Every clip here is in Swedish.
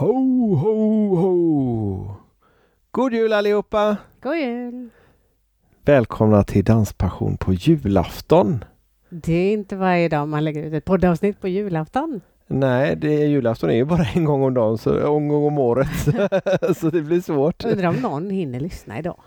Ho, ho, ho! God jul allihopa! God jul! Välkomna till Danspassion på julafton. Det är inte varje dag man lägger ut ett poddavsnitt på julafton. Nej, det är julafton är ju bara en gång om dagen, så en gång om året. så det blir svårt. Undrar om någon hinner lyssna idag.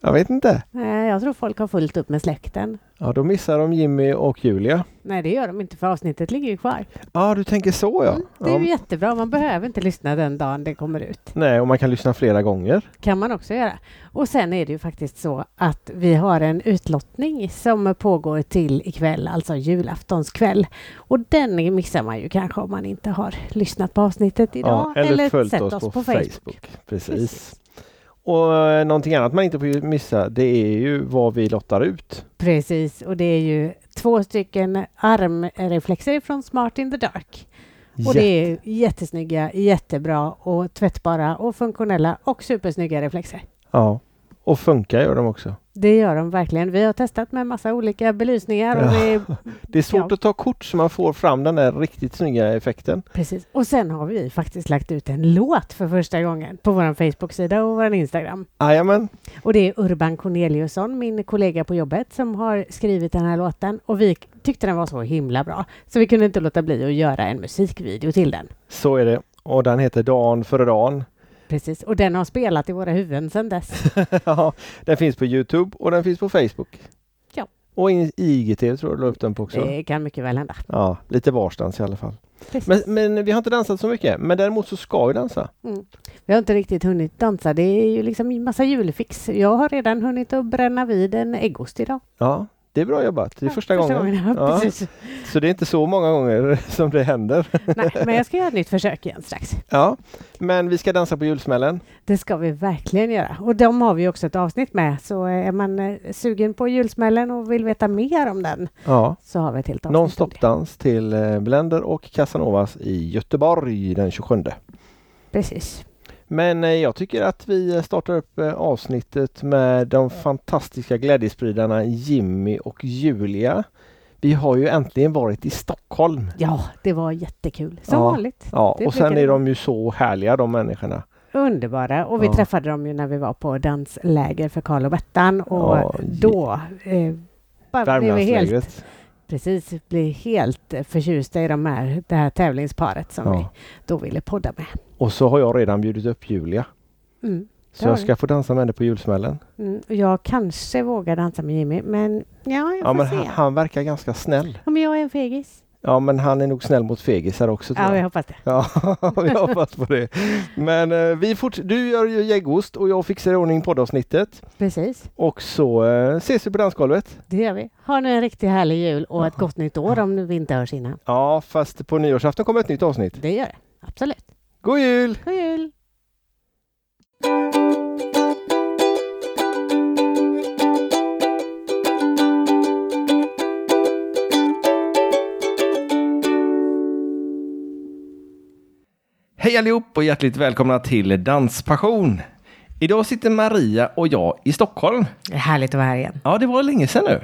Jag vet inte. Nej, jag tror folk har fullt upp med släkten. Ja, då missar de Jimmy och Julia. Nej, det gör de inte för avsnittet ligger ju kvar. Ja, du tänker så ja. Mm, det är ja. jättebra. Man behöver inte lyssna den dagen det kommer ut. Nej, och man kan lyssna flera gånger. kan man också göra. Och sen är det ju faktiskt så att vi har en utlottning som pågår till ikväll, alltså julaftonskväll. Och den missar man ju kanske om man inte har lyssnat på avsnittet idag Ja, eller, följt sett oss, på, Facebook. Precis. Och eh, någonting annat man inte får missa det är ju vad vi lottar ut. Precis, och det är ju två stycken armreflexer från Smart in the Dark. Och det är jättesnygga, jättebra och tvättbara och funktionella och supersnygga reflexer. Ja, och funkar gör de också. Det gör de verkligen. Vi har testat med massa olika belysningar. Och Ja. det, Det är svårt Ja. att ta kort så man får fram den där riktigt snygga effekten. precis. Och sen har vi faktiskt lagt ut en låt för första gången på vår Facebook-sida och vår Instagram. Jajamän, Och det är Urban Corneliusson, min kollega på jobbet, som har skrivit den här låten. Och vi tyckte den var så himla bra. Så vi kunde inte låta bli att göra en musikvideo till den. så är det. Och den heter Dan före Dan. Precis, och den har spelat i våra huvuden sedan dess. Ja, den finns på Youtube och den finns på Facebook. Ja. Och i IGTV tror jag du la upp den på också. Det kan mycket väl hända. Ja, lite varstans i alla fall. Men, men vi har inte dansat så mycket. Men däremot så ska vi dansa. Mm. Vi har inte riktigt hunnit dansa. Det är ju liksom massa julfix. Jag har redan hunnit att bränna vid en äggost idag. Ja, det är bra jobbat. Det är första, gången. Ja, Ja. precis. Så det är inte så många gånger som det händer. Nej, men jag ska göra ett nytt försök igen strax. Ja, men vi ska dansa på julsmällen. Det ska vi verkligen göra. Och de har vi också ett avsnitt med. Så är man eh, sugen på julsmällen och vill veta mer om den Ja, så har vi ett helt avsnitt. nonstop-dans till eh, Blender och Casanovas i Göteborg den 27. Precis. Men eh, jag tycker att vi startar upp eh, avsnittet med de fantastiska glädjespridarna Jimmy och Julia. Vi har ju äntligen varit i Stockholm. Ja, det var jättekul. Som Ja. vanligt. Ja, Det och sen är de ju så härliga de människorna. Underbara. Och vi Ja. träffade dem ju när vi var på dansläger för Karl och Bettan. Och Ja, då eh, bara blev vi helt. Precis, bli helt eh, förtjusta i de här, det här tävlingsparet som vi Ja. då ville podda med. Och så har jag redan bjudit upp Julia. Mm, Så jag ska få dansa med henne på julsmällen. mm. Jag kanske vågar dansa med Jimmy, men ja, jag Ja, får men se. han, han verkar ganska snäll. Om jag är en fegis. Ja, men han är nog snäll mot fegisar också. Ja, jag. hoppas det. Ja, vi hoppas på det. Men eh, vi fort- du gör ju geggost och jag fixar i ordning poddavsnittet. Precis, Och så eh, ses vi på dansgolvet. det gör vi. Ha nu en riktigt härlig jul och ett gott nytt år om vi inte hörs innan. Ja, fast på nyårsafton kommer ett nytt avsnitt. Det gör det. Absolut. God jul! God jul! Hej allihop och hjärtligt välkomna till Danspassion. Idag sitter Maria och jag i Stockholm. Det är härligt att vara här igen. Ja, det var länge sedan nu.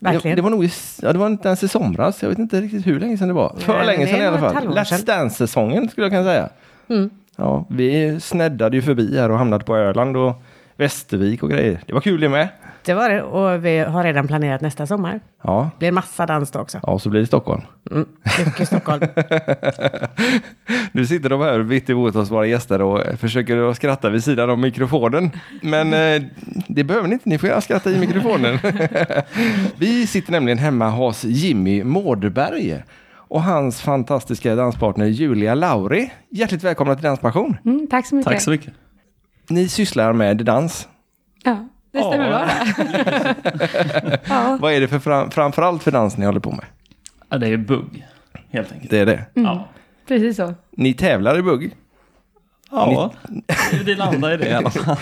Verkligen. Det, det var nog i, ja, det var inte ens i somras. Jag vet inte riktigt hur länge sedan det var. För Nej, länge sedan i alla fall. Let's. Dance-säsongen skulle jag kunna säga. Mm. Ja, vi sneddade ju förbi här och hamnade på Öland och Västervik och grejer. Det var kul det med. Det var det och vi har redan planerat nästa sommar. Ja, Det blir massa dans då också. ja så blir det Stockholm. Mm. Mycket Stockholm. Nu sitter de här mitt emot oss, våra gäster, och försöker att skratta vid sidan av mikrofonen. Men eh, det behöver ni inte, ni får gärna skratta i mikrofonen. Vi sitter nämligen hemma hos Jimmy Mårdberg och hans fantastiska danspartner Julia Lauri. Hjärtligt välkomna till Danspassion. Mm, tack så mycket. Tack så mycket. Ni sysslar med dans. Ja, det stämmer bra det. ja. Vad är det för fram, framförallt för dans ni håller på med? Ja, det är bugg, helt enkelt. Det är det. Ja. Precis så. Ni tävlar i bugg. Ja, det landar i det i alla fall.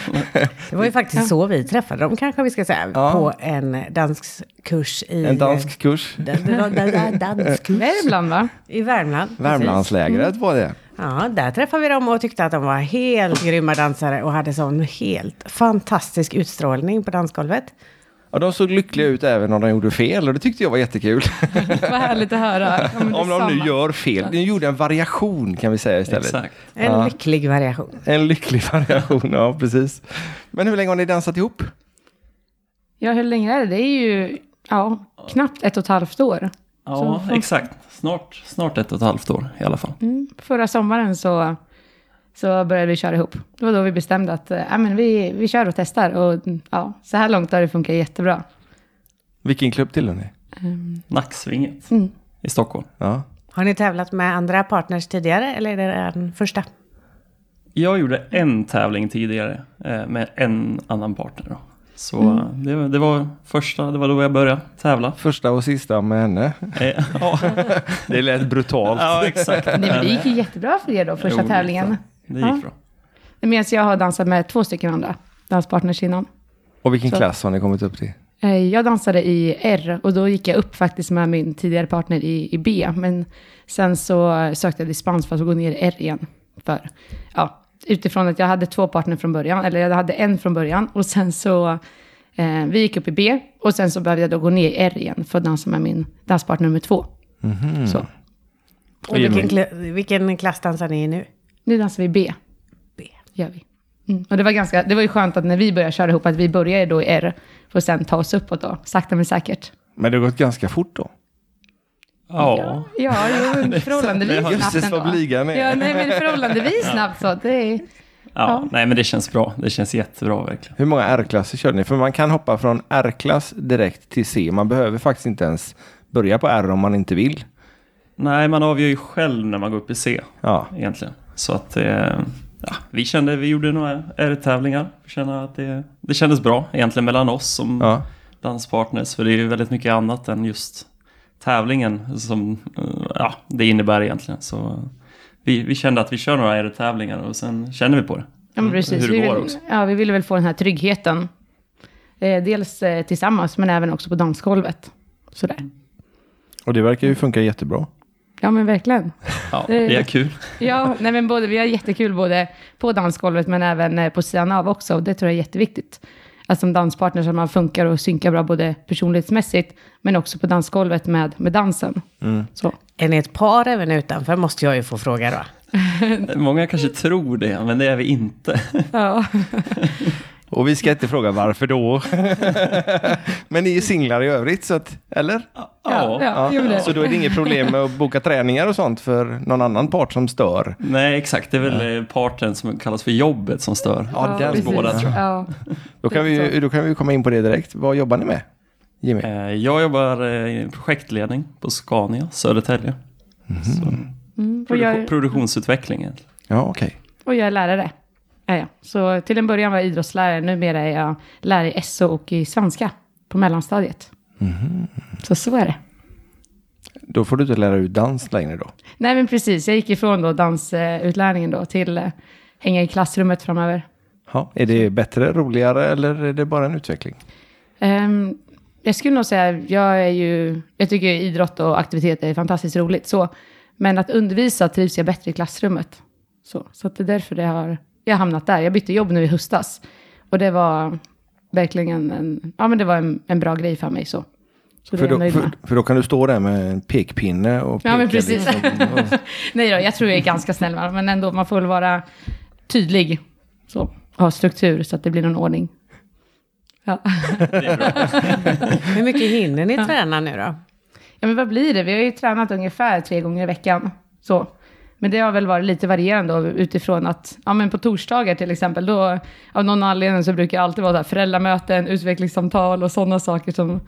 Det var ju faktiskt så vi träffade dem kanske vi ska säga. Ja. På en danskurs i... En dansk kurs. Da- da- da- da- Danskurs. Värmland va? I Värmland. Värmlandslägret var det. Ja, där träffade vi dem och tyckte att de var helt grymma dansare och hade sån helt fantastisk utstrålning på dansgolvet. Ja, de såg lyckliga ut även om de gjorde fel och det tyckte jag var jättekul. Vad härligt att höra. Ja, men om de nu gör fel. De gjorde en variation kan vi säga istället. Exakt. En Ja. lycklig variation. En lycklig variation, ja precis. Men hur länge har ni dansat ihop? Ja, hur länge är det? Det är ju ja, knappt ett och ett halvt år. Ja, Så- exakt. Snart, snart ett och ett halvt år i alla fall. Mm. Förra sommaren så, så började vi köra ihop. Det var då vi bestämde att äh, men vi, vi kör och testar. Och mm, ja, så här långt har det funkat jättebra. Vilken klubb tillhör ni? Nacksvinget Mm. i Stockholm. Ja. Har ni tävlat med andra partners tidigare eller är det den första? Jag gjorde en tävling tidigare eh, med en annan partner. Då. Så Mm. det, var- det var första, det var då jag började tävla. Första och sista med henne. Eh, ja, Det lät brutalt. ja, exakt. Nej, men det gick ju jättebra för er då, första Jo, tävlingen. Det gick Ja. bra. Medan jag har dansat med två stycken andra danspartners innan. Och vilken Så- klass har ni kommit upp till? Eh, Jag dansade i R och då gick jag upp faktiskt med min tidigare partner i, i B. Men sen så sökte jag dispens för att gå ner i R igen. För, ja, utifrån att jag hade två partner från början, eller jag hade en från början. Och sen så, eh, vi gick upp i B och sen så behövde jag då gå ner i R igen för att dansa med min danspartner nummer två. Så, Och vilken, vilken klass dansar ni i nu? Nu dansar vi B. B. Gör vi. Mm. Och det var, ganska, det var ju skönt att när vi började köra ihop, att vi började då i R, för att sen ta oss uppåt då, sakta men säkert. Men det har gått ganska fort då. Ja, Ja, jo, förhållandevis snabbt Jösses vad ändå. blyg han är. Ja, nej, men förhållandevis snabbt så. Det är, ja, Ja. nej men det känns bra. Det känns jättebra verkligen. Hur många R-klasser körde ni? För man kan hoppa från R-klass direkt till C. Man behöver faktiskt inte ens börja på R om man inte vill. Nej, man avgör ju själv när man går upp i C Ja, egentligen. Så att eh, ja, vi kände, vi gjorde några R-tävlingar. Vi kände att det, det kändes bra egentligen mellan oss som ja. danspartners. För det är ju väldigt mycket annat än just tävlingen som eh, ja, det innebär egentligen. Så vi, vi kände att vi kör några R-tävlingar och sen känner vi på det. ja, men precis. Hur det vi, går vill, också. ja, vi ville väl få den här tryggheten. Eh, dels eh, tillsammans, men även också på dansgolvet. Sådär. Och det verkar ju funka jättebra. Ja, men verkligen. Ja, Det- är kul. Ja, nej, men både, vi har jättekul både på dansgolvet, men även eh, på sidan av också. Och det tror jag är jätteviktigt. Att som danspartner så att man funkar och synkar bra både personlighetsmässigt, men också på dansgolvet med, med dansen. Så. Är ni ett par även utanför måste jag ju få fråga då. Många kanske tror det, men det är vi inte. Ja. Och vi ska inte fråga varför då. Men ni är singlar i övrigt, så att, eller? Ja, ja, det. Så då är det inget problem med att boka träningar och sånt för någon annan part som stör. Nej, exakt. Det är väl parten som kallas för jobbet som stör. Ja, den precis. båda, tror Ja. Då kan, vi, ju- då kan vi komma in på det direkt. Vad jobbar ni med? Jimmy? Eh, Jag jobbar eh, i projektledning på Scania, Södertälje. Så, Mm, och, produ- jag, Produktionsutveckling. Ja, okej. och jag är lärare. Ja, ja. Så till en början var jag idrottslärare, numera är jag lärare i SO och i svenska på mellanstadiet. Så så är det. Då får du inte lära ut dans längre då. Nej men precis, jag gick ifrån då dansutlärningen då till eh, hänga i klassrummet framöver. Ja, är det bättre, roligare eller är det bara en utveckling? Ehm, jag skulle nog säga, jag är ju, jag tycker idrott och aktiviteter är fantastiskt roligt så. Men att undervisa trivs jag bättre i klassrummet. Så, så det är därför det har, jag har hamnat där. Jag bytte jobb nu i höstas. Och det var verkligen en, ja men det var en, en bra grej för mig så. Så För då, för, för då kan du stå där med en pekpinne och peka Ja, men precis. liksom. Nej då, jag tror jag är ganska snäll men ändå, man får väl vara tydlig. Så, ha struktur så att det blir någon ordning. Ja. Hur mycket hinner ni träna nu då? Ja, men vad blir det? Vi har ju tränat ungefär tre gånger i veckan. Så. Men det har väl varit lite varierande då, utifrån att, ja men på torsdagar till exempel, då av någon anledning så brukar det alltid vara så här föräldramöten, utvecklingssamtal och sådana saker som,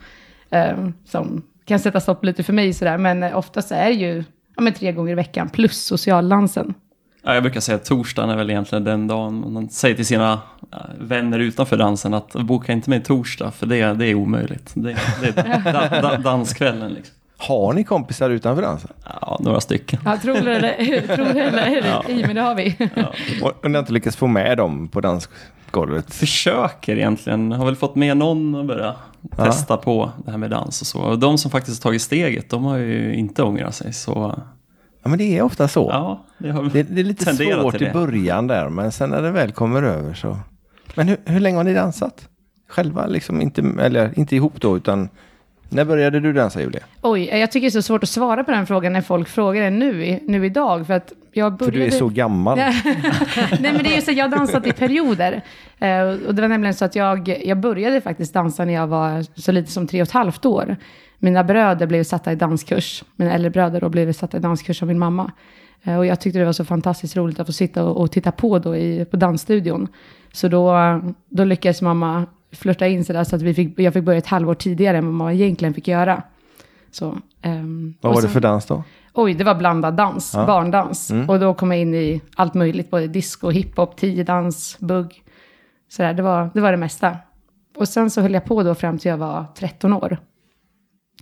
eh, som kan sätta stopp lite för mig sådär. Men eh, oftast är det ju ja, men tre gånger i veckan plus socialdansen. Ja, jag brukar säga att torsdagen är väl egentligen den dagen man säger till sina ja, vänner utanför dansen att boka inte med torsdag för det, det är omöjligt. Det, det är da, da, danskvällen liksom. Har ni kompisar utanför dansen? Ja, några stycken. Ja, tror du eller, i, men det har vi. Och, och ni har inte lyckats få med dem på dansgolvet? Försöker egentligen, har väl fått med någon att börja Ja. testa på det här med dans och så. Och de som faktiskt har tagit steget, de har ju inte ångrat sig. Så Ja, men det är ofta så. ja, det har Det, det är lite svårt i det. början där, men sen när det väl kommer över så... Men hur, hur länge har ni dansat? själva? Liksom inte, eller inte ihop då, utan när började du dansa Julia? Oj, jag tycker det är så svårt att svara på den frågan när folk frågar det nu, nu idag. För att jag För började... du är så gammal. Nej men det är ju så, jag har dansat i perioder. Eh, och det var nämligen så att jag, jag började faktiskt dansa när jag var så lite som tre och ett halvt år. Mina bröder blev satta i danskurs. Mina äldre bröder då blev satta i danskurs av min mamma. Eh, och jag tyckte det var så fantastiskt roligt att få sitta och, och titta på då i, på dansstudion. Så då, då lyckades mamma flörta in sig där så att vi fick, jag fick börja ett halvår tidigare än vad man egentligen fick göra. Så, ehm, Vad var det sen- för dans då? Oj, det var blandad dans, Ja. barndans. Mm. Och då kom jag in i allt möjligt, både disco, hiphop, tiodans, bugg. Sådär, det var, det var det mesta. Och sen så höll jag på då fram till jag var 13 år.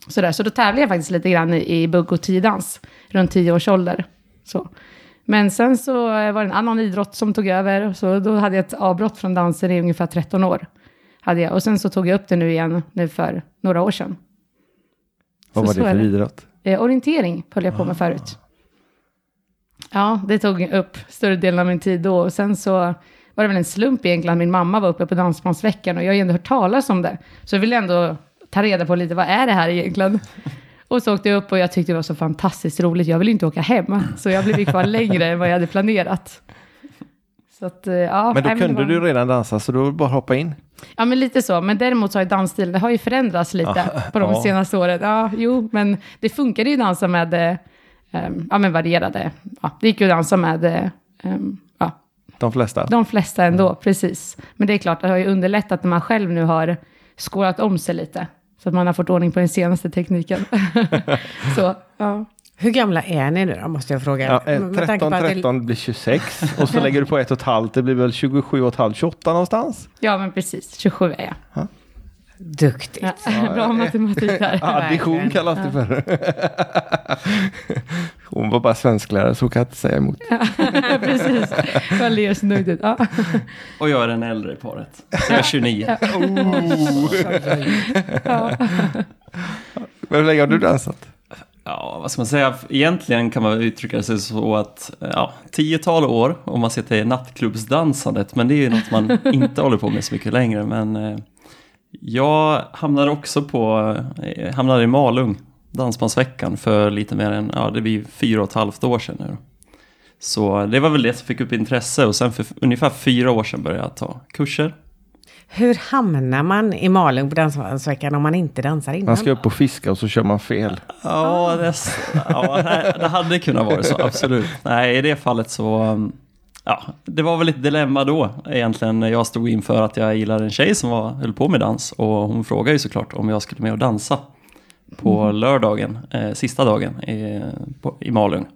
Sådär, så då tävlade jag faktiskt lite grann i, i bugg och tiodans, runt 10 års ålder. Så. Men sen så var det en annan idrott som tog över, så då hade jag ett avbrott från dansen i ungefär 13 år. Hade jag. Och sen så tog jag upp det nu igen, nu för några år sedan. Vad Så var så det för det. idrott? Eh, orientering höll jag på med förut. Ja, det tog upp större delen av min tid då. Och sen så var det väl en slump egentligen. Min mamma var uppe på Dansbandsveckan och jag har ju ändå hört talas om det. Så jag ville ändå ta reda på lite, vad är det här egentligen? Och så åkte jag upp och jag tyckte det var så fantastiskt roligt. Jag ville inte åka hem, så jag blev kvar längre än vad jag hade planerat. Att, eh, ja, Men då nej, kunde var- du redan dansa så då bara hoppa in. Ja, men lite så. Men däremot så har ju dansstilen, det har ju förändrats lite Ja, på de ja. senaste åren. Ja, jo, men det funkade ju att dansa med, ehm, ja men varierade. Ja, det gick ju att dansa med, ehm, ja, De flesta. de flesta ändå, precis. Men det är klart, det har ju underlättat när man själv nu har skålat om sig lite. Så att man har fått ordning på den senaste tekniken. så, ja. Hur gamla är ni nu då, måste jag fråga? Ja, eh, Med tanke 13, på att det- 13 blir 26 och så lägger du på ett och ett halvt. Det blir väl 27 och ett halvt, 28 någonstans. ja, men precis. 27 är jag. Duktigt. Ja, Bra matematik där. Addition kallas det för. Hon var bara svensklärare så kan jag inte säga emot. precis. Jag ler så nöjd ut. Ja. Och jag är den äldre i paret. Så jag är 29. Ja. Men hur länge har du dansat? Ja, vad ska man säga? Egentligen kan man uttrycka sig så att ja, tiotal år om man ser till nattklubbsdansandet. Men det är ju något man inte håller på med så mycket längre. Men eh, jag hamnade också på, eh, hamnade i Malung, Dansbandsveckan, för lite mer än, ja det blir fyra och ett halvt år sedan nu. Så det var väl det som fick upp intresse och sen för ungefär fyra år sedan började jag ta kurser. Hur hamnar man i Malung på Dansbandsveckan om man inte dansar innan? Man ska upp och fiska och så kör man fel. Ja, det, ja det, det hade kunnat vara så, absolut. Nej, i det fallet så... um, Ja, det var väl ett dilemma då egentligen jag stod inför att jag gillade en tjej som var, höll på med dans och hon frågade ju såklart om jag skulle med och dansa på lördagen, eh, sista dagen i, på, i Malung.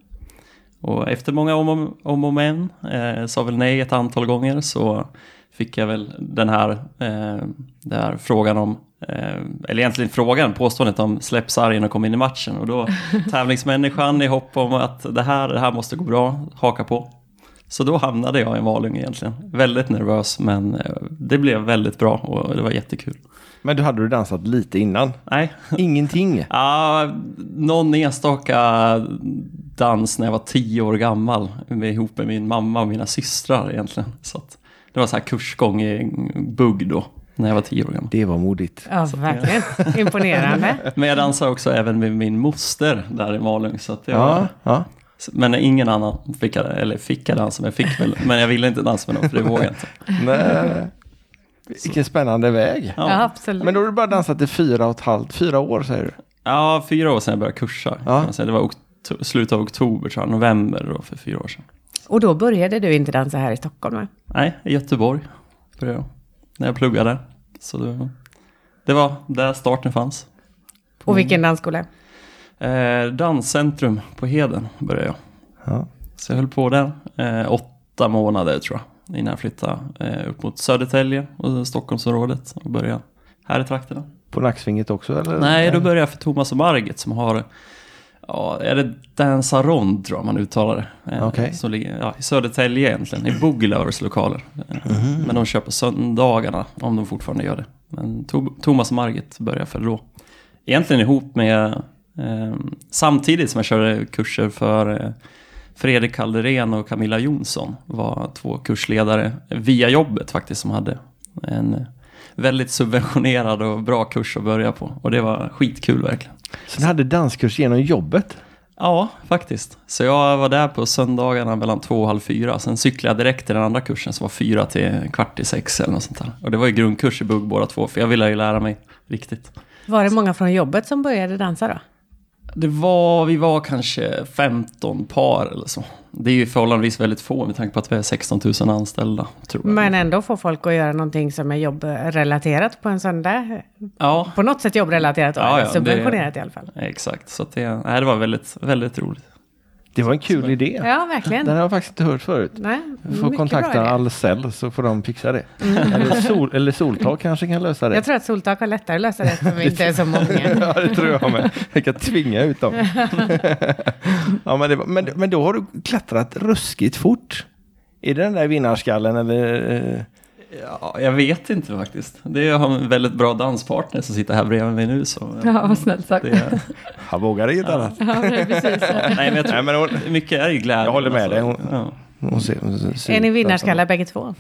Och efter många om, om, om och men, eh, sa väl nej ett antal gånger så fick jag väl den här, eh, den här frågan om, eh, eller egentligen frågan, påståendet om släpp sargen och kom in i matchen. Och då tävlingsmänniskan i hopp om att det här, det här måste gå bra, haka på. Så då hamnade jag i Malung egentligen. Väldigt nervös men eh, det blev väldigt bra och det var jättekul. Men du hade du dansat lite innan? Nej, Ingenting? Ja, någon enstaka dans när jag var tio år gammal med, ihop med min mamma och mina systrar egentligen. Så att det var så här kursgång i bugg då, när jag var tio år gammal. Det var modigt. Ja, verkligen. Imponerande. Men jag dansade också även med min moster där i Malung. Så att det var, Ja, ja. Men ingen annan fick jag, eller fick jag dansa med, fick väl, men jag ville inte dansa med någon för det vågade jag inte. Nej. Vilken spännande väg. Ja, Ja, absolut. Men då har du bara dansat i fyra och ett halvt, fyra år säger du? ja fyra år sedan jag började kursa. Ja. Det var slutet av oktober, tror jag, november då, för fyra år sedan. Och då började du inte dansa här i Stockholm? va? Nej, i Göteborg började jag. När jag pluggade. Så det, det var där starten fanns. På, Och vilken dansskola? Eh, danscentrum på Heden började jag. Ja. Så jag höll på där eh, åtta månader tror jag. Innan jag flyttade eh, upp mot Södertälje och Stockholmsområdet. Och började här i trakterna. På nacksvinget också eller? Nej, då började jag för Thomas och Margit som har Ja, är det Dansarond tror jag man uttalar det. Eh, Okej. Som ligger ja, i Södertälje egentligen, i Boogie lokaler. Mhm. Men de kör på söndagarna, om de fortfarande gör det. Men Thomas Margit började för då. Egentligen ihop med, eh, samtidigt som jag körde kurser för eh, Fredrik Kalderén och Camilla Jonsson var två kursledare via jobbet faktiskt som hade en väldigt subventionerad och bra kurs att börja på. Och det var skitkul verkligen. Så ni hade danskurs genom jobbet? Ja, faktiskt. Så jag var där på söndagarna mellan två och halv fyra. Sen cyklade jag direkt till den andra kursen som var fyra till kvart i sex eller något sånt där. Och det var ju grundkurs i bugg båda två, för jag ville ju lära mig riktigt. Var det många från jobbet som började dansa då? Det var, vi var kanske 15 par eller så. Det är ju förhållandevis väldigt få med tanke på att vi är 16 000 anställda. Tror jag. Men ändå får folk att göra någonting som är jobbrelaterat på en söndag. Ja, På något sätt jobbrelaterat Ja, ja, subventionerat i alla fall. exakt. Så det, nej, det var väldigt, väldigt roligt. Det var en kul idé. Ja, verkligen. Den har jag faktiskt inte hört förut. Nej, Du får kontakta. Ahlsell så får de fixa det. Eller, sol, eller Soltak kanske kan lösa det. Jag tror att Soltak har lättare att lösa det eftersom vi inte är så många. ja, det tror jag med. Jag kan tvinga ut dem. ja, men, det, var- men, men då har du klättrat ruskigt fort. Är det den där vinnarskallen eller? Ja, jag vet inte faktiskt. Det är, jag har en väldigt bra danspartner som sitter här bredvid mig nu. Så Ja, vad snällt sagt. det, Jag vågar inget annat. Ja, det precis. nej, men jag tror Nej, men hon, mycket är ju glädje. Jag håller med dig. Hon- Ja. hon ser, hon ser, Är ni vinnarskallar bägge två?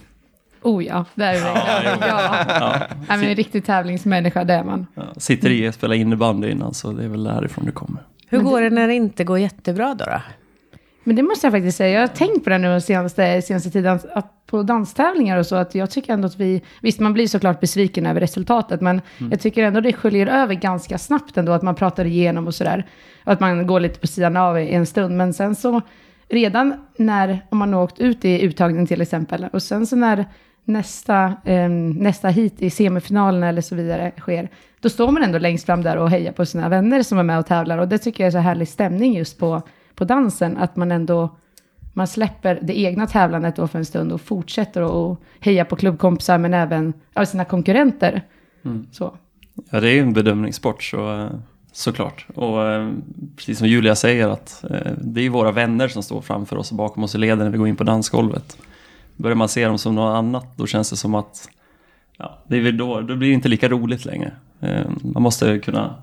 Oh ja, där är vi. Ja, ja. Ja. Nej, men en riktig tävlingsmänniska, det är man. Ja. Sitter i och spelar innebandy innan, så det är väl därifrån det kommer. Hur går det när det inte går jättebra då? då? Men det måste jag faktiskt säga. Jag har tänkt på det nu den senaste, senaste tiden. Att på danstävlingar och så. Att jag tycker ändå att vi... Visst, man blir såklart besviken över resultatet. Men jag tycker ändå det sköljer över ganska snabbt ändå. Att man pratar igenom och sådär. Att man går lite på sidan av i en stund. Men sen så... Redan när, om man har åkt ut i uttagning till exempel. Och sen så när nästa, eh, nästa hit i semifinalen eller så vidare sker. Då står man ändå längst fram där och hejar på sina vänner som är med och tävlar. Och det tycker jag är så härlig stämning just på, på dansen. Att man ändå man släpper det egna tävlandet då för en stund och fortsätter att heja på klubbkompisar men även sina konkurrenter. Så. Ja, det är ju en bedömningssport så, såklart. Och eh, precis som Julia säger att eh, det är ju våra vänner som står framför oss och bakom oss i leden när vi går in på dansgolvet. Börjar man se dem som något annat då känns det som att ja, det är väl då, då blir det inte lika roligt längre. Eh, Man måste kunna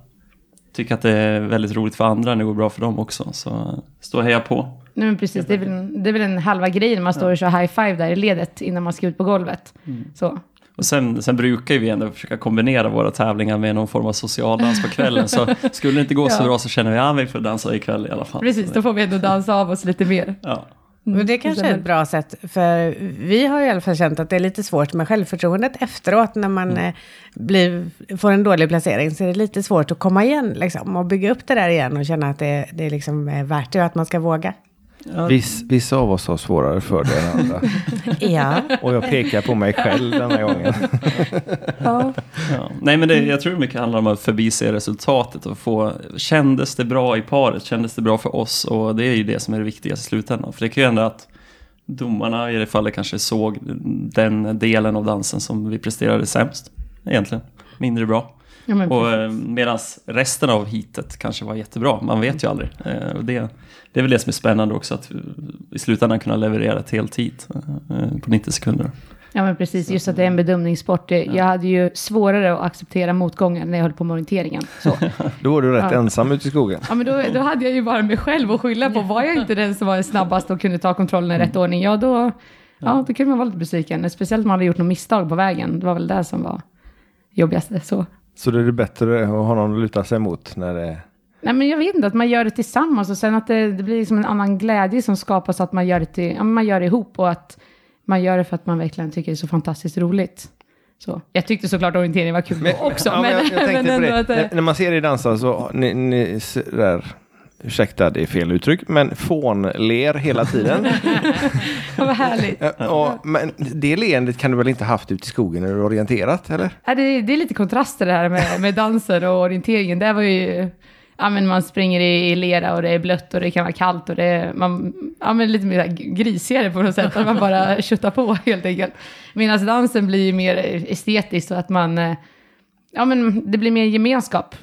tycka att det är väldigt roligt för andra när det går bra för dem också. Så stå och heja på. Nej, men precis, det är, väl, det är väl en halva grejen man står och kör high five där i ledet innan man ska ut på golvet. Så. Och sen, sen brukar vi ändå försöka kombinera våra tävlingar med någon form av socialdans på kvällen. Så skulle det inte gå så Ja. bra så känner vi att vi får dansa ikväll i alla fall. Precis, då får vi ändå dansa av oss lite mer. Ja. Men det kanske är ett bra sätt, för vi har i alla fall känt att det är lite svårt med självförtroendet efteråt när man eh, blir, får en dålig placering. Så är det lite svårt att komma igen liksom, och bygga upp det där igen och känna att det, det liksom är värt det och att man ska våga. Viss, vissa av oss har svårare för det än andra. Ja. Och jag pekar på mig själv denna gången. Ja. Ja. Nej men det, jag tror mycket handlar om att förbise resultatet och få, kändes det bra i paret, kändes det bra för oss och det är ju det som är det viktigaste i slutändan. För det kan ju hända att domarna i det fallet kanske såg den delen av dansen som vi presterade sämst, egentligen, mindre bra. Ja, Och eh, medan resten av hitet kanske var jättebra, man vet ju aldrig. Eh, och det, det är väl det som är spännande också, att i slutändan kunna leverera ett helt hit eh, på 90 sekunder. Ja, men precis. Just att det är en bedömningssport. Jag hade ju svårare att acceptera motgången när jag höll på med orienteringen. Så. Då var du rätt Ja. ensam ute i skogen. Ja, men då, då hade jag ju bara mig själv att skylla på. Var jag inte den som var snabbast och kunde ta kontrollen i rätt ordning, ja då, ja, då kunde man vara lite besviken. Speciellt om man hade gjort något misstag på vägen. Det var väl det som var jobbigast. Så. Så det är bättre att ha någon att luta sig mot när det Nej, men jag vet inte, att man gör det tillsammans och sen att det, det blir liksom en annan glädje som skapas att man gör det, till, ja, men man gör det ihop och att man gör det för att man verkligen tycker det är så fantastiskt roligt. Så. Jag tyckte såklart orientering var kul då också. Ja, men jag, jag men ändå det. att det- När, när man ser er dansa så, ni, ni där, ursäkta det är fel uttryck, men fånler hela tiden. Ja, vad härligt. Och, men det leendet kan du väl inte haft ute i skogen när du orienterat, eller? Ja, det, det är lite kontraster det här med, med dansen och orienteringen. Det var ju, ja men man springer i, i lera och det är blött och det kan vara kallt och det är, man, ja men lite mer grisigare på något sätt. Att man bara köttar på helt enkelt. Medan dansen blir mer estetiskt och att man, eh, ja men det blir mer gemenskap.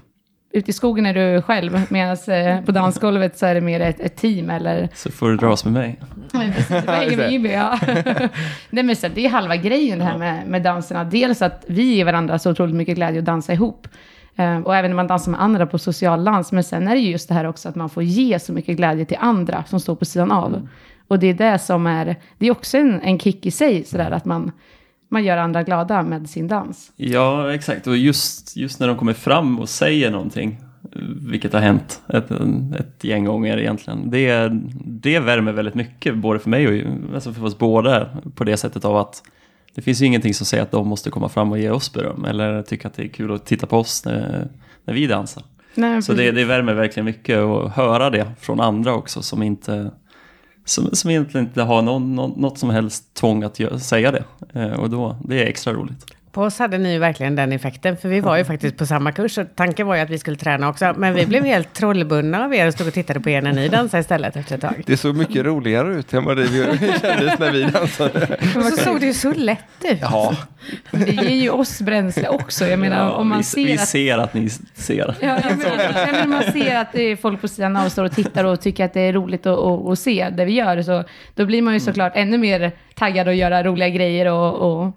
Ute i skogen är du själv, medan eh, på dansgolvet så är det mer ett, ett team eller Så får du dras med mig. Precis. Med Jimmy, ja. Nej, men så det är halva grejen det här med, med danserna. Dels att vi ger varandra så otroligt mycket glädje att dansa ihop. Eh, och även när man dansar med andra på social dans. Men sen är det ju just det här också att man får ge så mycket glädje till andra som står på sidan av. Och det är det som är, det är också en, en kick i sig, sådär att man, man gör andra glada med sin dans. Ja, exakt. Och just, just när de kommer fram och säger någonting, vilket har hänt ett, ett gäng gånger egentligen, det, det värmer väldigt mycket, både för mig och alltså för oss båda, på det sättet av att det finns ju ingenting som säger att de måste komma fram och ge oss beröm, eller tycka att det är kul att titta på oss när, när vi dansar. Nej, Så det, det värmer verkligen mycket att höra det från andra också som inte som, som egentligen inte har någon, någon, något som helst tvång att göra, säga det. Eh, och då, det är extra roligt. På oss hade ni ju verkligen den effekten, för vi var ju faktiskt på samma kurs och tanken var ju att vi skulle träna också. Men vi blev helt trollbundna av er och stod och tittade på er när ni dansade istället efter ett tag. Det såg mycket roligare ut än vad det kändes när vi dansade. Och så såg det ju så lätt ut. Ja, Det ger ju oss bränsle också. Jag menar, om man vi, ser vi att... ser att ni ser. Ja, jag menar, men man ser att det är folk på sidan av och står och tittar och tycker att det är roligt att, att, att se det vi gör. Så då blir man ju såklart ännu mer taggad att göra roliga grejer och, och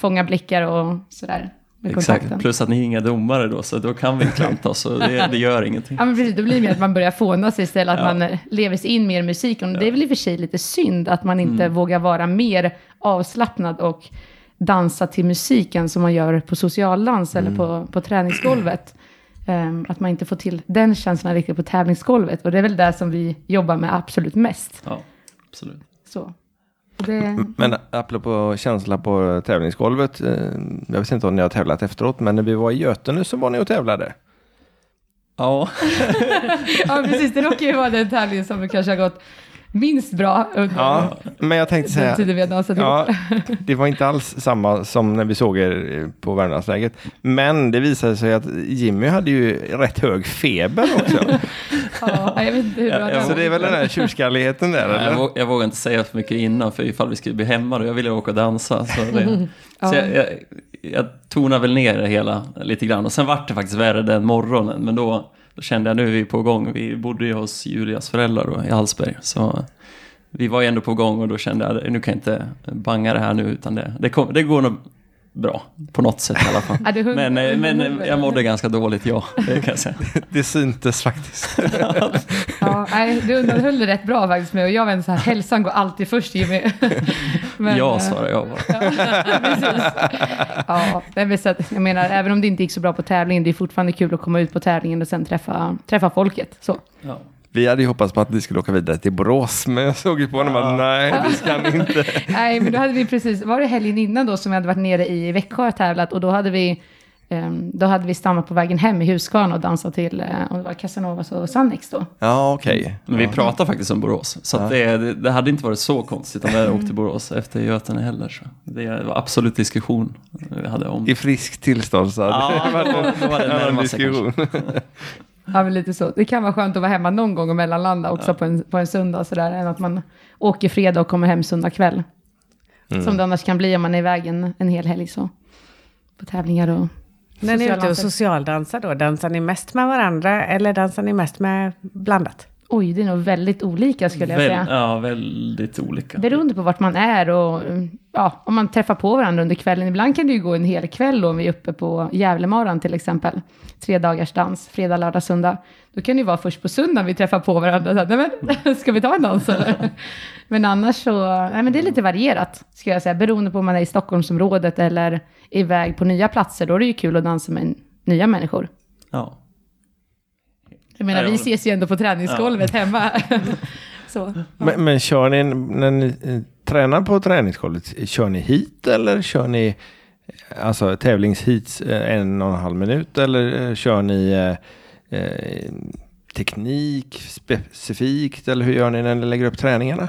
fånga blickar och sådär. Exakt, plus att ni är inga domare då, så då kan vi klanta oss och det, det gör ingenting. Ja men precis, då blir det mer att man börjar fåna sig istället, att Ja. man lever sig in mer i musiken. Och det är väl i och för sig lite synd att man inte Mm. vågar vara mer avslappnad och dansa till musiken som man gör på socialdans eller på, på träningsgolvet. Ehm, att man inte får till den känslan riktigt på tävlingsgolvet. Och det är väl det som vi jobbar med absolut mest. Ja, absolut. Så. Det, men apropå känsla på tävlingsgolvet. eh, Jag vet inte om ni har tävlat efteråt, men när vi var i Götene så var ni och tävlade. Ja, ja precis, det råkar ju vara den tävlingen som kanske har gått minst bra under Ja, men jag tänkte den säga. tiden vi har dansat. Ja, det var inte alls samma som när vi såg er på Värmlandsläget. Men det visade sig att Jimmy hade ju rätt hög feber också. Ja, jag vet inte hur Ja, bra ja, Så det är väl den här tjurskalligheten där, jag, eller? våg, jag vågar inte säga för mycket innan för ifall vi skulle bli hemma då. Jag ville åka och dansa. Så, det, så jag, jag, jag tonar väl ner det hela lite grann. Och sen vart det faktiskt värre den morgonen. Men då, då kände jag nu är vi på gång. Vi bodde ju hos Julias föräldrar då, i Hallsberg. Så vi var ju ändå på gång och då kände jag nu kan jag inte banga det här nu. Utan det, det, kom, det går nog bra på något sätt i alla fall. Ja, Men, eh, men eh, jag mådde ganska dåligt, ja. Det kan jag säga. Det syntes faktiskt. Ja, nej, du höll det rätt bra faktiskt med och jag var så här, hälsan går alltid först Jimmy. Men, ja, eh, svarar jag bara. Precis. Ja, så att, jag menar, även om det inte gick så bra på tävlingen, det är fortfarande kul att komma ut på tävlingen och sen träffa, träffa folket. Så. Ja. Vi hade ju hoppats på att ni skulle åka vidare till Borås, men jag såg ju på honom att nej, vi ska inte. Nej, men då hade vi precis, var det helgen innan då som vi hade varit nere i Växjö och tävlat och då hade vi ehm, då hade vi stannat på vägen hem i Huskvarna och dansat till, eh, om det var Casanovas och Sannex då. Ja, okej. Men vi pratar faktiskt om Borås. Så att det, det, det hade inte varit så konstigt om vi hade åkt till Borås efter Götene heller. Så det var absolut diskussion vi hade om I friskt tillstånd så hade Ja, det varit det en närmare sig diskussion. Ja, men lite så. Det kan vara skönt att vara hemma någon gång och mellanlanda också på, en, på en söndag sådär, än att man åker fredag och kommer hem söndag kväll. Som det annars kan bli om man är iväg en, en hel helg så. På tävlingar och När ni är ute och socialdansar då, dansar ni mest med varandra eller dansar ni mest med blandat? Oj, det är nog väldigt olika skulle jag Väl, säga. Ja, väldigt olika. Beroende på vart man är och ja, om man träffar på varandra under kvällen. Ibland kan det ju gå en hel kväll om vi är uppe på Gävlemaran till exempel. Tre dagars dans, fredag, lördag, söndag. Då kan det ju vara först på söndag vi träffar på varandra. Så, nej, men, ska vi ta en dans eller? Men annars så, nej men det är lite varierat, ska jag säga. Beroende på om man är i Stockholmsområdet eller iväg på nya platser. Då är det ju kul att dansa med nya människor. Ja. Jag menar, Ja, jag vi ses ju ändå på träningsgolvet hemma. så. Men, men kör ni, när ni eh, tränar på träningsgolvet, kör ni hit eller kör ni alltså tävlingshits eh, en och en halv minut eller eh, kör ni eh, eh, teknik specifikt eller hur gör ni när ni lägger upp träningarna?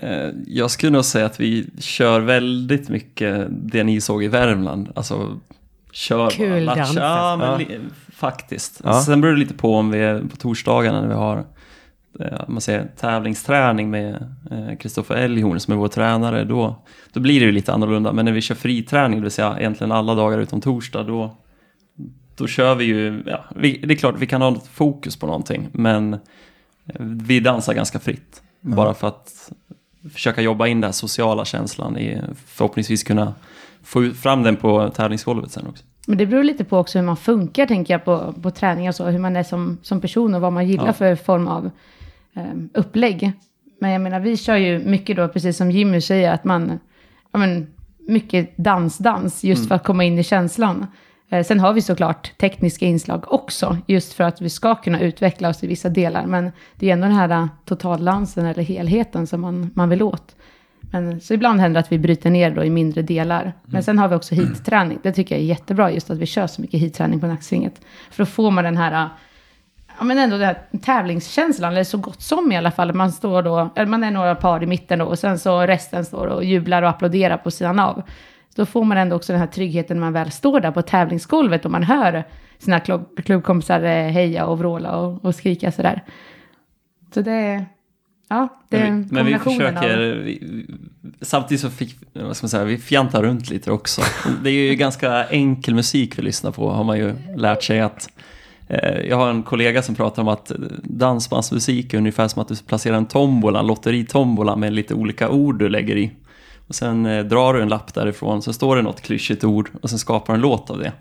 Eh, Jag skulle nog säga att vi kör väldigt mycket det ni såg i Värmland. Alltså, kör Kul bara dans. Ja, men Ja. Faktiskt. Ja. Sen beror det lite på om vi är på torsdagarna när vi har eh, man säger, tävlingsträning med Kristoffer Elghorn som är vår tränare. Då, då blir det ju lite annorlunda. Men när vi kör friträning, det vill säga egentligen alla dagar utom torsdag, då, då kör vi ju, ja, vi, det är klart vi kan ha något fokus på någonting, men eh, vi dansar ganska fritt. Bara för att försöka jobba in den här sociala känslan i förhoppningsvis kunna få fram den på tävlingsgolvet sen också. Men det beror lite på också hur man funkar, tänker jag, på, på träning och så. Hur man är som, som person och vad man gillar Ja. för form av eh, upplägg. Men jag menar, vi kör ju mycket då, precis som Jimmy säger, att man... Ja, men, mycket dans-dans just för att komma in i känslan. Eh, sen har vi såklart tekniska inslag också, just för att vi ska kunna utveckla oss i vissa delar. Men det är ändå den här eh, totaldansen eller helheten som man, man vill åt. Men, så ibland händer det att vi bryter ner då i mindre delar. Men sen har vi också heat-träning. Det tycker jag är jättebra, just att vi kör så mycket heat-träning på nacksvinget. För då får man den här, ja men ändå den här tävlingskänslan, eller så gott som i alla fall. Man står då, eller man är några par i mitten då, och sen så resten står och jublar och applåderar på sidan av. Så då får man ändå också den här tryggheten när man väl står där på tävlingsgolvet och man hör sina klubb, klubbkompisar eh, heja och vråla och, och skrika sådär. Så det, ja, det Men vi, men vi försöker, vi, samtidigt så fick, vad ska man säga, vi fjantar runt lite också. Det är ju ganska enkel musik vi lyssnar på, har man ju lärt sig att eh, jag har en kollega som pratar om att dansbandsmusik är ungefär som att du placerar en tombola, en lotteritombola med lite olika ord du lägger i. Och sen eh, drar du en lapp därifrån, så står det något klyschigt ord och sen skapar du en låt av det.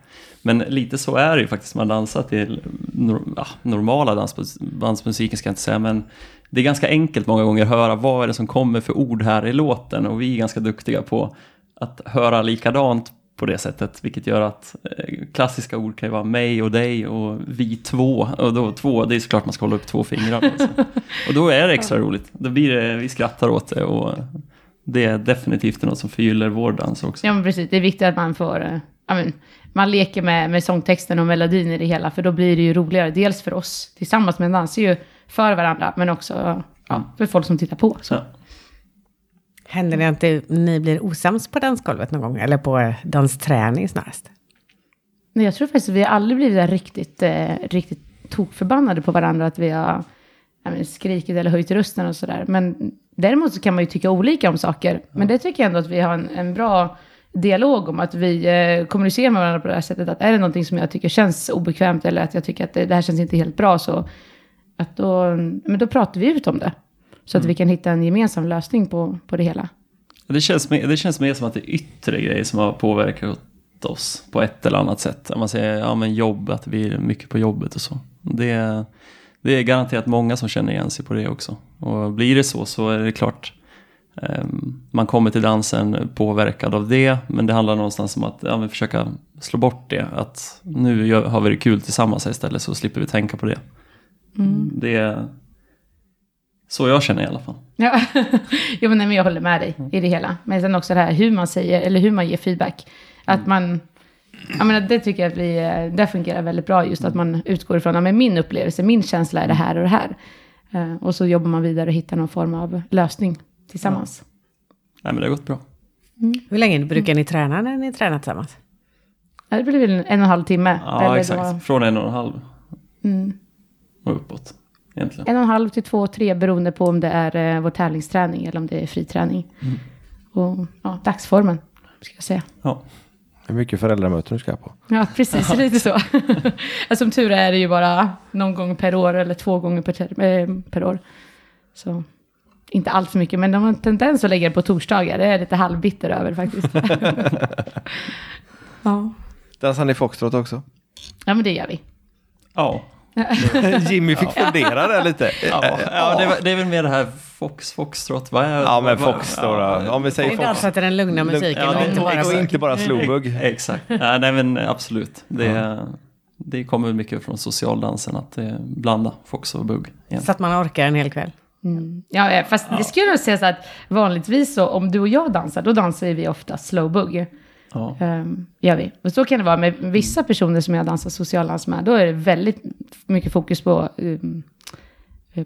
Men lite så är det ju faktiskt, man dansar till nor- ja, normala dans, dansmusiken ska jag inte säga, men det är ganska enkelt många gånger att höra vad är det som kommer för ord här i låten och vi är ganska duktiga på att höra likadant på det sättet, vilket gör att eh, klassiska ord kan ju vara mig och dig och vi två. Och då två, det är såklart man ska hålla upp två fingrar. Alltså. Och då är det extra roligt. Då blir det, vi skrattar åt det och det är definitivt något som förgyller vår dans också. Ja, men precis. Det är viktigt att man får... eh, Ja, men, man leker med, med sångtexten och melodin i det hela, för då blir det ju roligare. Dels för oss tillsammans, men dansar ju för varandra, men också ja, för folk som tittar på. Så. Ja. Händer det att ni blir osams på dansgolvet någon gång? Eller på eh, dansträning snarast? Nej, jag tror faktiskt att vi aldrig blivit riktigt, eh, riktigt tokförbannade på varandra, att vi har ja, men, skrikit eller höjt rösten och sådär. Men däremot så kan man ju tycka olika om saker. Men det tycker jag ändå att vi har en, en bra dialog om, att vi eh, kommunicerar med varandra på det här sättet. Att är det någonting som jag tycker känns obekvämt eller att jag tycker att det, det här känns inte helt bra, så att då, men då pratar vi ut om det. Så att vi kan hitta en gemensam lösning på, på det hela. Det känns, mer, det känns mer som att det är yttre grejer som har påverkat oss på ett eller annat sätt. Om man säger ja, men jobb, att vi är mycket på jobbet och så. Det, det är garanterat många som känner igen sig på det också. Och blir det så så är det klart ehm, man kommer till dansen påverkad av det, men det handlar någonstans om att ja, försöka slå bort det. Att nu har vi det kul tillsammans istället så slipper vi tänka på det. Det är så jag känner i alla fall. Ja, jo, men, nej, men jag håller med dig i det hela. Men sen också det här hur man säger, eller hur man ger feedback. Att man, jag menar, det tycker jag att vi, eh, det fungerar väldigt bra, just att man utgår ifrån, ja, men min upplevelse, min känsla är det här och det här. Eh, Och så jobbar man vidare och hittar någon form av lösning tillsammans. Nej, men det har gått bra. Hur länge brukar ni träna när ni tränar tillsammans? Ja, det blir väl en och en halv timme. Ja, exakt. då- Från en och en halv mm, och uppåt. Egentligen. en och en halv till två, tre beroende på om det är eh, vår tävlingsträning eller om det är friträning. Och ja, dagsformen, ska jag säga. Ja. Hur mycket föräldramöten du ska på? Ja, precis. Lite så. alltså, som tur är det ju bara någon gång per år eller två gånger per, ter- eh, per år. Så inte allt för mycket, men de har en tendens att lägga det på torsdagar. Det är jag lite halvbitter över faktiskt. ja. Dansar ni foxtrot också? ja, men det gör vi. Ja. Jimmy fick fundera där lite. Ja, ja det, var- det är väl mer det här Fox, Foxtrot. Vad är, Ja, men Fox då. ja, då. Om vi säger Fox. dansar till den lugna musiken Ja, och det- inte bara inte bara slowbug. Exakt. Ja, nej men absolut. Det, det kommer mycket från socialdansen att eh, blanda Fox och bugg. igen. Så att man orkar en hel kväll. Mm. Ja, eh, fast det skulle jag säga så att vanligtvis så om du och jag dansar, då dansar vi ofta slowbug. Ja. Um, gör vi. Och så kan det vara med vissa personer som jag dansar socialdans med. Då är det väldigt mycket fokus på, um,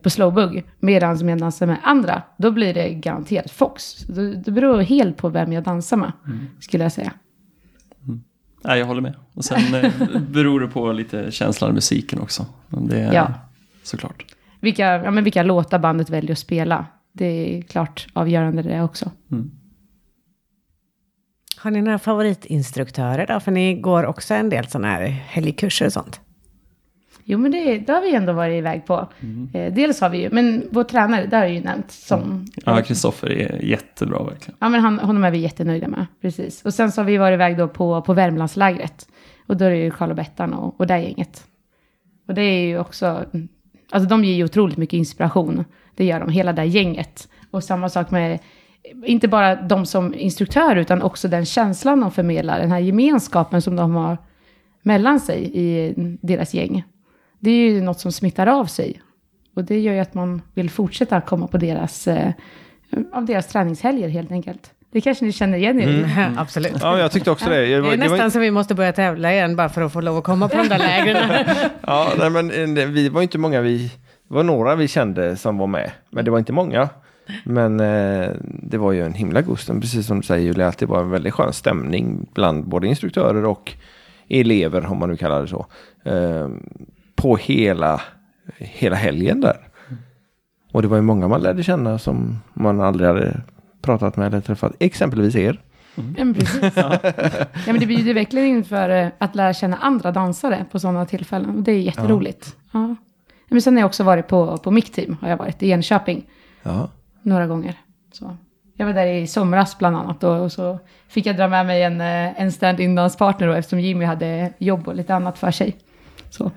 på slowbug. Medan som jag dansar med andra, då blir det garanterat fox. Det, det beror helt på vem jag dansar med, skulle jag säga. Nej, jag håller med. Och sen eh, beror det på lite känslan i musiken också. Men Det är Ja. såklart. Vilka, ja, men vilka låtar bandet väljer att spela. Det är klart avgörande det också. Har ni några favoritinstruktörer då? För ni går också en del sådana här helgkurser och sånt. Jo, men det, det har vi ändå varit iväg på. Eh, dels har vi ju, men vår tränare, det har jag ju nämnt som... Ja, Kristoffer är jättebra verkligen. Ja, men han, honom är vi jättenöjda med. Precis. Och sen så har vi varit iväg då på, på Värmlandslägret. Och då är det ju Karl och Bettan och, och det gänget. Och det är ju också... Alltså de ger ju otroligt mycket inspiration. Det gör de, hela det gänget. Och samma sak med inte bara de som instruktör utan också den känslan de förmedlar, den här gemenskapen som de har mellan sig i deras gäng. Det är ju något som smittar av sig. Och det gör ju att man vill fortsätta komma på deras, eh, av deras träningshelger helt enkelt. Det kanske ni känner igen er i? Mm. Absolut. Ja, jag tyckte också det. Det, Det är det var nästan så vi måste börja tävla igen bara för att få lov att komma på de där lägren. Ja, nej, men eh, vi var inte många vi... Det var några vi kände som var med, men det var inte många. Men eh, det var ju en himla god stund, precis som du säger Julia, att det var en väldigt skön stämning bland både instruktörer och elever, om man nu kallar det så. Eh, på hela, hela helgen där. Och det var ju många man lärde känna som man aldrig hade pratat med eller träffat. Exempelvis er. Ja, men precis. ja. men det bjuder verkligen in för eh, att lära känna andra dansare på sådana tillfällen. Och det är jätteroligt. Ja. Men sen har jag också varit på, på Mick-team, har jag varit i Enköping Ja några gånger. Så. Jag var där i somras bland annat och, och så fick jag dra med mig en, eh, en stand-in danspartner då, eftersom Jimmy hade jobb och lite annat för sig. Så,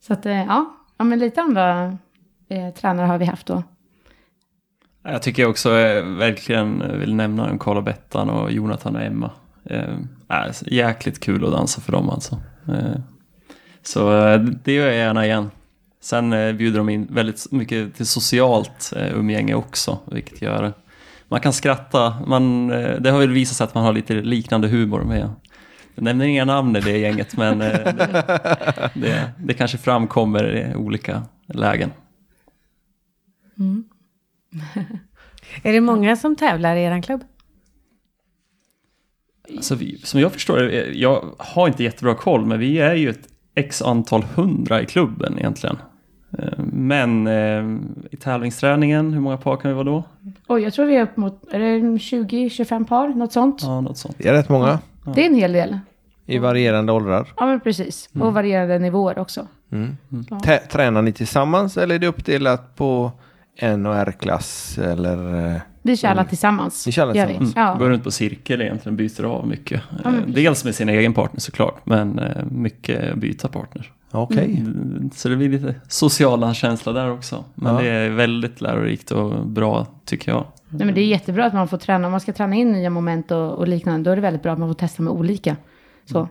så att eh, ja, ja men lite andra eh, tränare har vi haft då. Jag tycker jag också eh, verkligen vill nämna Karla Bettan och Jonathan och Emma. Eh, jäkligt kul att dansa för dem alltså. Eh, så eh, det gör jag gärna igen. Sen eh, bjuder de in väldigt mycket till socialt eh, umgänge också, vilket gör man kan skratta. Man, eh, det har väl visat sig att man har lite liknande humor med. Jag nämner inga namn i det gänget, men eh, det, det, det kanske framkommer i olika lägen. är det många som tävlar i er klubb? Alltså vi, som jag förstår eh, jag har inte jättebra koll, men vi är ju ett x antal hundra i klubben egentligen. Eh, Men eh, i tävlingsträningen, hur många par kan vi vara då? Oj, jag tror vi är upp mot är det 20-25 par, något sånt. Ja, något sånt. Det är rätt många Det är en hel del. i varierande åldrar. Ja, men precis. Och varierande nivåer också. Mm. Ja. Tä- Tränar ni tillsammans eller är det uppdelat på N och R-klass eller? eh, Vi kör alla tillsammans. Ni kör alla vi. tillsammans. Mm. Ja. Går runt på cirkel egentligen, byter av mycket. Ja, Dels med sin egen partner såklart, men mycket byta partner. Okej. Mm, Så det blir lite social känsla där också. Men Ja. det är väldigt lärorikt och bra tycker jag. Nej, men det är jättebra att man får träna. Om man ska träna in nya moment och, och liknande, då är det väldigt bra att man får testa med olika. Så.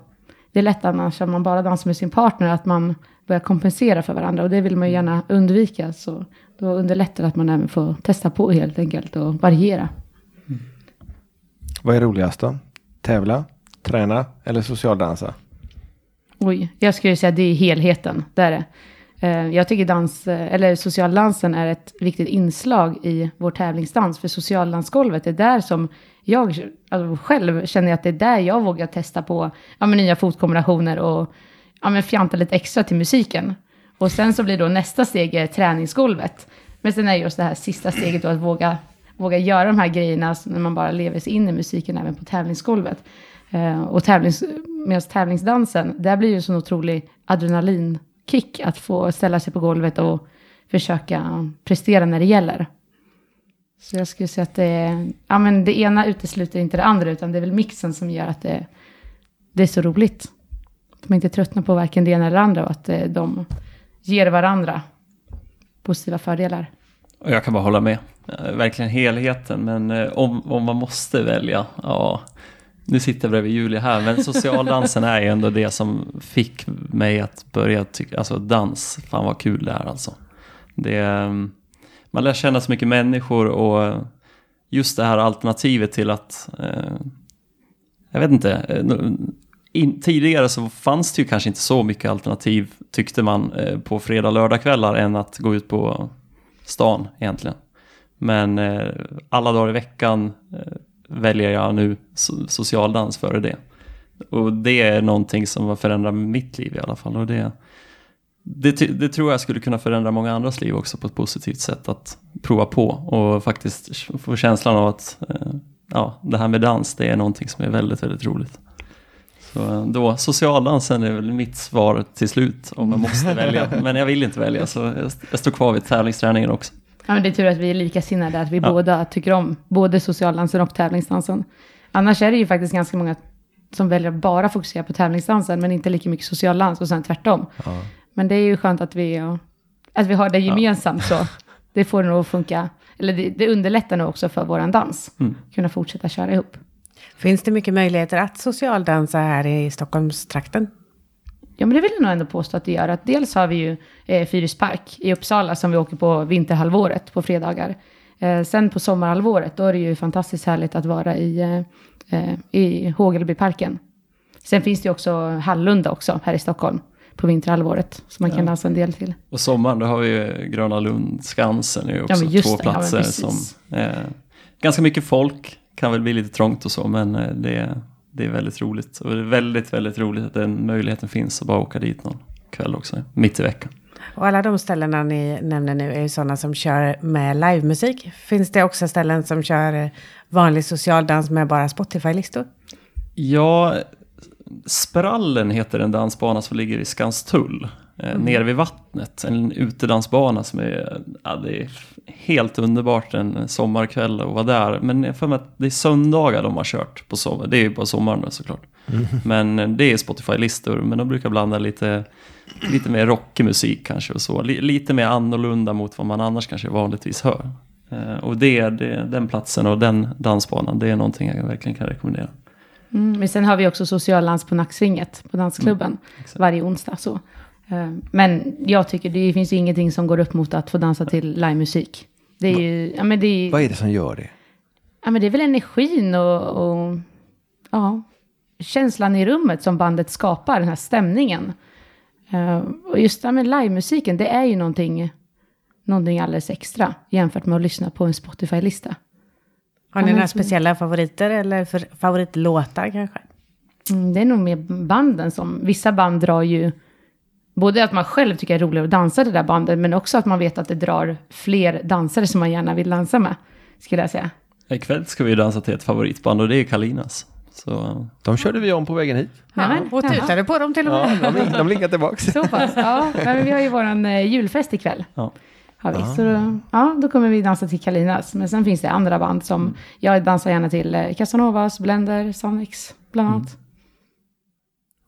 Det är lätt annars om man bara dansar med sin partner, att man börjar kompensera för varandra. Och det vill man ju gärna undvika. Så då underlättar det att man även får testa på helt enkelt och variera. Vad är roligast då? Tävla, träna eller socialdansa? Oj, jag skulle säga att det är helheten. Det är det. Eh, jag tycker dans, eh, eller socialdansen är ett viktigt inslag i vår tävlingsdans. För socialdansgolvet är där som jag alltså själv känner att det är där jag vågar testa på ja, nya fotkombinationer och ja, men fjanta lite extra till musiken. Och sen så blir då nästa steg träningsgolvet. Men sen är just det här sista steget då att våga, våga göra de här grejerna när man bara lever sig in i musiken även på tävlingsgolvet. Eh, och tävlings, medan tävlingsdansen, där blir ju en sån otrolig adrenalinkick att få ställa sig på golvet och försöka prestera när det gäller. Så jag skulle säga att det, ja, men det ena utesluter inte det andra, utan det är väl mixen som gör att det, det är så roligt. Att man inte tröttnar på varken det ena eller det andra och att eh, de ger varandra positiva fördelar. Och jag kan bara hålla med. Eh, verkligen helheten, men eh, om, om man måste välja, ja. Nu sitter jag bredvid Julia här, men socialdansen är ju ändå det som fick mig att börja tycka, alltså dans, fan vad kul det är alltså. Det, man lär känna så mycket människor och just det här alternativet till att, eh, jag vet inte, eh, in, tidigare så fanns det ju kanske inte så mycket alternativ tyckte man eh, på fredag lördagkvällar än att gå ut på stan egentligen. Men eh, alla dagar i veckan eh, väljer jag nu so socialdans före det. Och det är någonting som har förändrat mitt liv i alla fall. Och det, det, det tror jag skulle kunna förändra många andras liv också på ett positivt sätt att prova på och faktiskt få känslan av att eh, ja, det här med dans det är någonting som är väldigt, väldigt roligt. Så eh, då, socialdansen är väl mitt svar till slut om jag måste välja. Men jag vill inte välja så jag, jag står kvar vid tävlingsträningen också. Ja, men det är tur att vi är likasinnade, att vi Ja. båda tycker om både socialdansen och tävlingsdansen. Annars är det ju faktiskt ganska många som väljer att bara fokusera på tävlingsdansen, men inte lika mycket socialdans och sen tvärtom. Men det är ju skönt att vi, att vi har det gemensamt så. Det får nog funka eller det, det underlättar nog också för våran dans. Mm. Kunna fortsätta köra ihop. Finns det mycket möjligheter att socialdansa här i Stockholmstrakten? Ja, men det vill jag nog ändå påstå att det gör. Att dels har vi ju eh, Fyrispark i Uppsala som vi åker på vinterhalvåret på fredagar. Eh, sen på sommarhalvåret, då är det ju fantastiskt härligt att vara i, eh, i Hågelbyparken. Sen finns det ju också Hallunda också här i Stockholm på vinterhalvåret. Som man kan dansa en del till. Och sommaren, då har vi ju Gröna Lund, Skansen är ju också Ja, två det, ja, platser precis. som... Eh, ganska mycket folk, kan väl bli lite trångt och så, men eh, det, det är väldigt roligt. Och det är väldigt, väldigt roligt att den möjligheten finns att bara åka dit någon kväll också, mitt i veckan. Och alla de ställena ni nämner nu är ju sådana som kör med livemusik. Finns det också ställen som kör vanlig socialdans med bara Spotify-listor? Ja, Sprallen heter en dansbana som ligger i Skanstull. Eh, Nere vid vattnet. En utedansbana som är, ja, det är helt underbart en sommarkväll att vara där. Men jag får mig att det är söndagar de har kört på sommar. Det är ju på sommaren då, såklart. Men eh, det är Spotify-listor. Men de brukar blanda lite, lite mer rockig musik kanske och så. Li- Lite mer annorlunda mot vad man annars kanske vanligtvis hör. Eh, Och det, det, den platsen och den dansbanan, det är någonting jag verkligen kan rekommendera. Mm, men sen har vi också socialdans på Nacksvinget på dansklubben exakt. varje onsdag. Så. Eh, Men jag tycker det finns ju ingenting som går upp mot att få dansa till livemusik. Det är ju, ja men det är, Vad är det som gör det? ja men det är väl energin och, och ja, känslan i rummet som bandet skapar, den här stämningen. Eh, och just ja, men livemusiken, det är ju någonting, någonting alldeles extra jämfört med att lyssna på en Spotify-lista. Har ni Ja, några speciella favoriter eller för favoritlåtar kanske? Mm, det är nog mer banden som, vissa band drar ju, både att man själv tycker det är roligare att dansa det där bandet, men också att man vet att det drar fler dansare som man gärna vill dansa med, skulle jag säga. Ikväll ska vi dansa till ett favoritband och det är Kalinas. Så De körde vi om på vägen hit. Nämen, och tutade på dem till och med. Ja, de, de linkar tillbaks. Så pass, ja. Men vi har ju våran eh, julfest ikväll. Ja. Har vi. Så då, ja, då kommer vi dansa till Kalinas. Men sen finns det andra band som, jag dansar gärna till eh, Casanovas, Blender, Sonics, bland annat.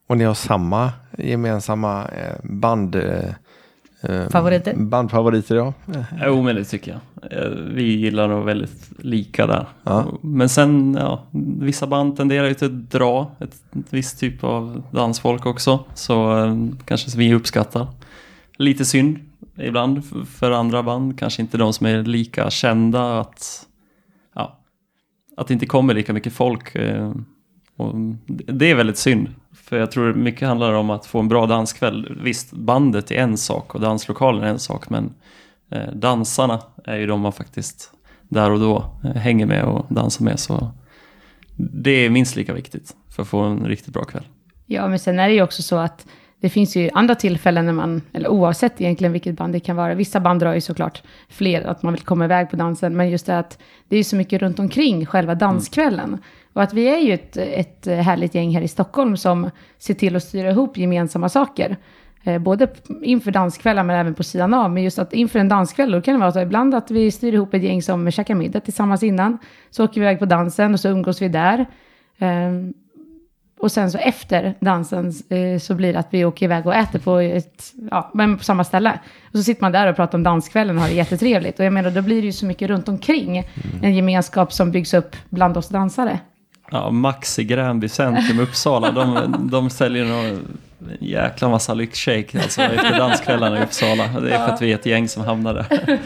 Och ni har samma gemensamma eh, band... eh, Favoriter? Bandfavoriter, ja. Jo, men det tycker jag. Eh, Vi gillar nog väldigt lika där. Ja. Men sen, ja, vissa band tenderar ju till att dra ett, ett visst typ av dansfolk också. Så eh, kanske vi uppskattar. Lite synd ibland för andra band. Kanske inte de som är lika kända. Att, ja, att det inte kommer lika mycket folk. Och det är väldigt synd. För jag tror mycket handlar om att få en bra danskväll. Visst, bandet är en sak och danslokalen är en sak. Men eh, dansarna är ju de man faktiskt där och då eh, hänger med och dansar med. Så det är minst lika viktigt för att få en riktigt bra kväll. Ja, men sen är det ju också så att det finns ju andra tillfällen när man, eller oavsett egentligen vilket band det kan vara, vissa band drar ju såklart fler, att man vill komma iväg på dansen, men just det att det är så mycket runt omkring själva danskvällen. Och att vi är ju ett, ett härligt gäng här i Stockholm som ser till att styra ihop gemensamma saker. Eh, både inför danskvällar men även på sidan av. Men just att inför en danskväll då kan det vara så ibland att vi styr ihop ett gäng som käkar middag tillsammans innan. Så åker vi iväg på dansen och så umgås vi där. Ehm, och sen så efter dansen eh, så blir det att vi åker iväg och äter på, ett, ja, men på samma ställe. Och så sitter man där och pratar om danskvällen och har det jättetrevligt. Och jag menar, då blir det ju så mycket runt omkring. En gemenskap som byggs upp bland oss dansare. Ja, Max i Gränby centrum Uppsala, de, de säljer nog en jäkla massa lyxshake alltså efter danskvällarna i Uppsala. Det är för att vi är ett gäng som hamnar där.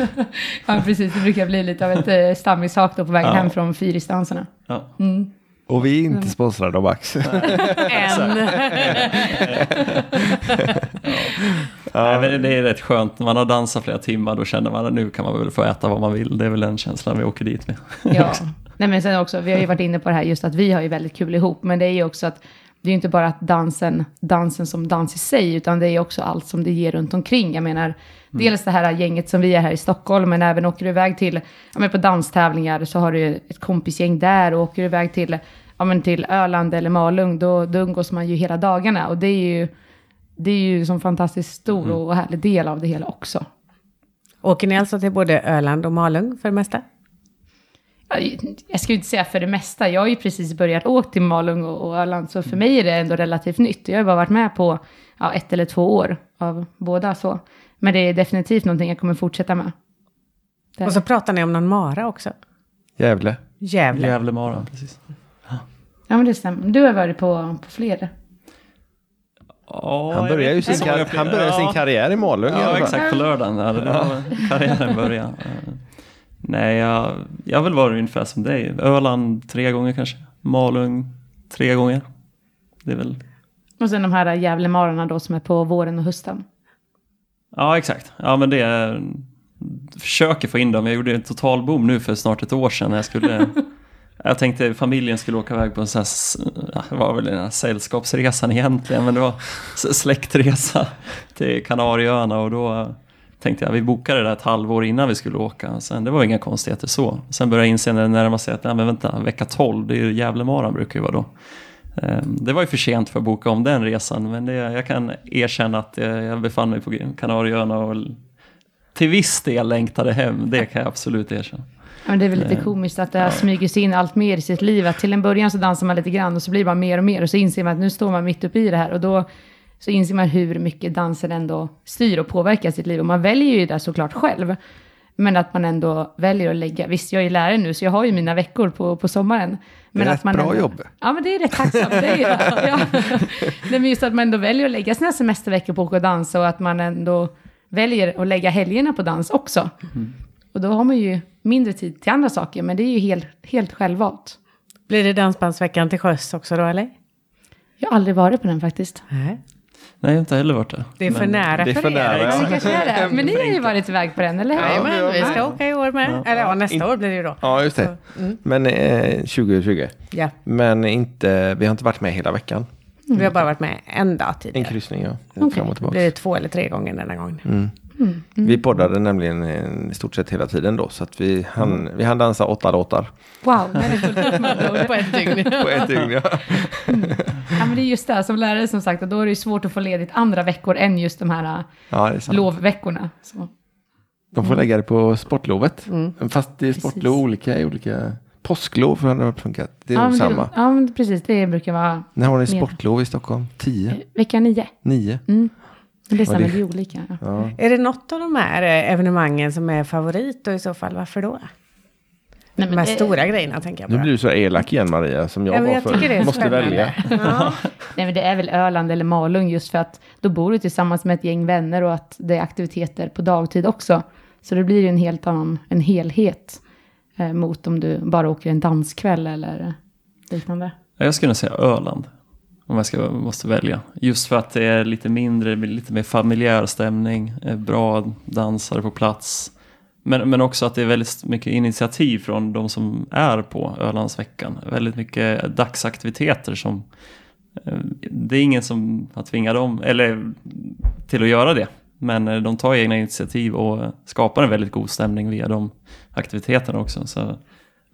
Ja, precis. Det brukar bli lite av ett eh, stammissak då på vägen Ja. hem från Fyrisdanserna. Ja. Och vi är inte sponsrade av Max. Än. Nej, men det är rätt skönt, när man har dansat flera timmar då känner man att nu kan man väl få äta vad man vill. Det är väl den känslan vi åker dit med. Ja. Nej, men sen också, vi har ju varit inne på det här just att vi har ju väldigt kul ihop, men det är ju också att det är ju inte bara att dansen, dansen som dans i sig, utan det är också allt som det ger runt omkring. Jag menar, dels det här gänget som vi är här i Stockholm, men även åker du iväg till, ja men på danstävlingar så har du ju ett kompisgäng där och åker du iväg till, ja men till Öland eller Malung, då, då umgås man ju hela dagarna och det är ju, det är ju som fantastiskt stor och härlig del av det hela också. Åker ni alltså till både Öland och Malung för det mesta? Ja, Jag ska ju inte säga för det mesta. Jag har ju precis börjat åka till Malung och och Öland, så för mig är det ändå relativt nytt. Jag har bara varit med på ja, ett eller två år av båda så. Men det är definitivt någonting jag kommer fortsätta med. Det- Och så pratar ni om någon mara också. Gävle. Gävle. Gävlemaran, precis. Ja, men det stämmer. Du har varit på, på fler. Ja, Han börjar ju sin, kar- han börjar Ja. sin karriär i Malung Ja, exakt. På lördagen. Ja, det var karriären började. Nej, jag, jag väl varit ungefär som dig. Öland tre gånger kanske. Malung tre gånger. Det är väl... Och sen de här Gävlemararna då som är på våren och hösten. Ja, exakt. Ja, men det är... Försöker få in dem. Jag gjorde en totalboom nu för snart ett år sedan när jag skulle... Jag tänkte familjen skulle åka iväg på en sån här, det var väl den här sällskapsresan egentligen, men det var släktresa till Kanarieöarna och då tänkte jag vi bokade det där ett halvår innan vi skulle åka. Sen, det var inga konstigheter så. Sen började jag inse när det närmade sig att nej, men vänta, vecka 12, det är ju Gävlemaran brukar ju vara då. Ehm, Det var ju för sent för att boka om den resan, men det, jag kan erkänna att jag befann mig på Kanarieöarna och till viss del längtade hem. Det kan jag absolut erkänna. Ja, men det är väl lite Eh, komiskt att det har smugit sig in allt mer i sitt liv. Att till en början så dansar man lite grann och så blir det bara mer och mer. Och så inser man att nu står man mitt uppe i det här. Och då så inser man hur mycket dansen ändå styr och påverkar sitt liv. Och man väljer ju det såklart själv. Men att man ändå väljer att lägga, visst jag är lärare nu så jag har ju mina veckor på, på sommaren. Men rätt att man bra ändå, jobb. Ja men det är rätt tacksamt, det är det. Ja. Nej, men just att man ändå väljer att lägga sina semesterveckor på att åka och dansa och att man ändå väljer att lägga helgerna på dans också. Och då har man ju mindre tid till andra saker, men det är ju helt, helt självvalt. Blir det Dansbandsveckan till sjöss också då eller? Jag har aldrig varit på den faktiskt. Nej. Nej, jag har inte heller varit där. Det är för Men- nära det är för, för er. nära, Ja, ja. kanske är det. Men ni har ju varit iväg på den, eller hur? Jajamän, vi ska Ja. åka i år med. Eller ja, nästa år blir det ju då. Ja, just det. Men eh, 2020. Ja, Men inte, vi har inte varit med hela veckan. vi har bara varit med en dag En tidigare. kryssning, ja. Okej. Fram och Det blir tillbaka. det två eller tre gånger denna gången. Mm. Vi poddade nämligen i stort sett hela tiden då. Så att vi hann, vi hann dansa åtta låtar Wow. På ett dygn. på ett dygn. Ja. Ja, men det är just det, som lärare som sagt, då är det ju svårt att få ledigt andra veckor än just de här ja, lovveckorna. Så. De får lägga det på sportlovet. Mm. Fast det är sportlov olika i olika... Påsklov hade det funkat. Det är ja, nog samma. ja, men precis, det brukar vara När har ni sportlov i Stockholm? Tio? eh, vecka nio. Nio? Mm. Men det stämmer, det- det är olika. Ja. Ja. Är det något av de här eh, evenemangen som är favorit och i så fall varför då? Nej, De här det- stora grejerna tänker jag Nu på. blir du så elak igen Maria, som jag Ja, var jag för. är Måste spännande. välja. Ja. Nej, men det är väl Öland eller Malung just för att då bor du tillsammans med ett gäng vänner och att det är aktiviteter på dagtid också. Så det blir ju en helt annan, en helhet eh, mot om du bara åker en danskväll eller liknande. Ja, Jag skulle säga Öland. Om jag ska, måste välja. Just för att det är lite mindre, lite mer familjär stämning. Eh, bra dansare på plats. Men, men också att det är väldigt mycket initiativ från de som är på Ölandsveckan. Väldigt mycket dagsaktiviteter som... Eh, det är ingen som har tvingat dem, eller till att göra det. Men eh, de tar egna initiativ och skapar en väldigt god stämning via de aktiviteterna också. Så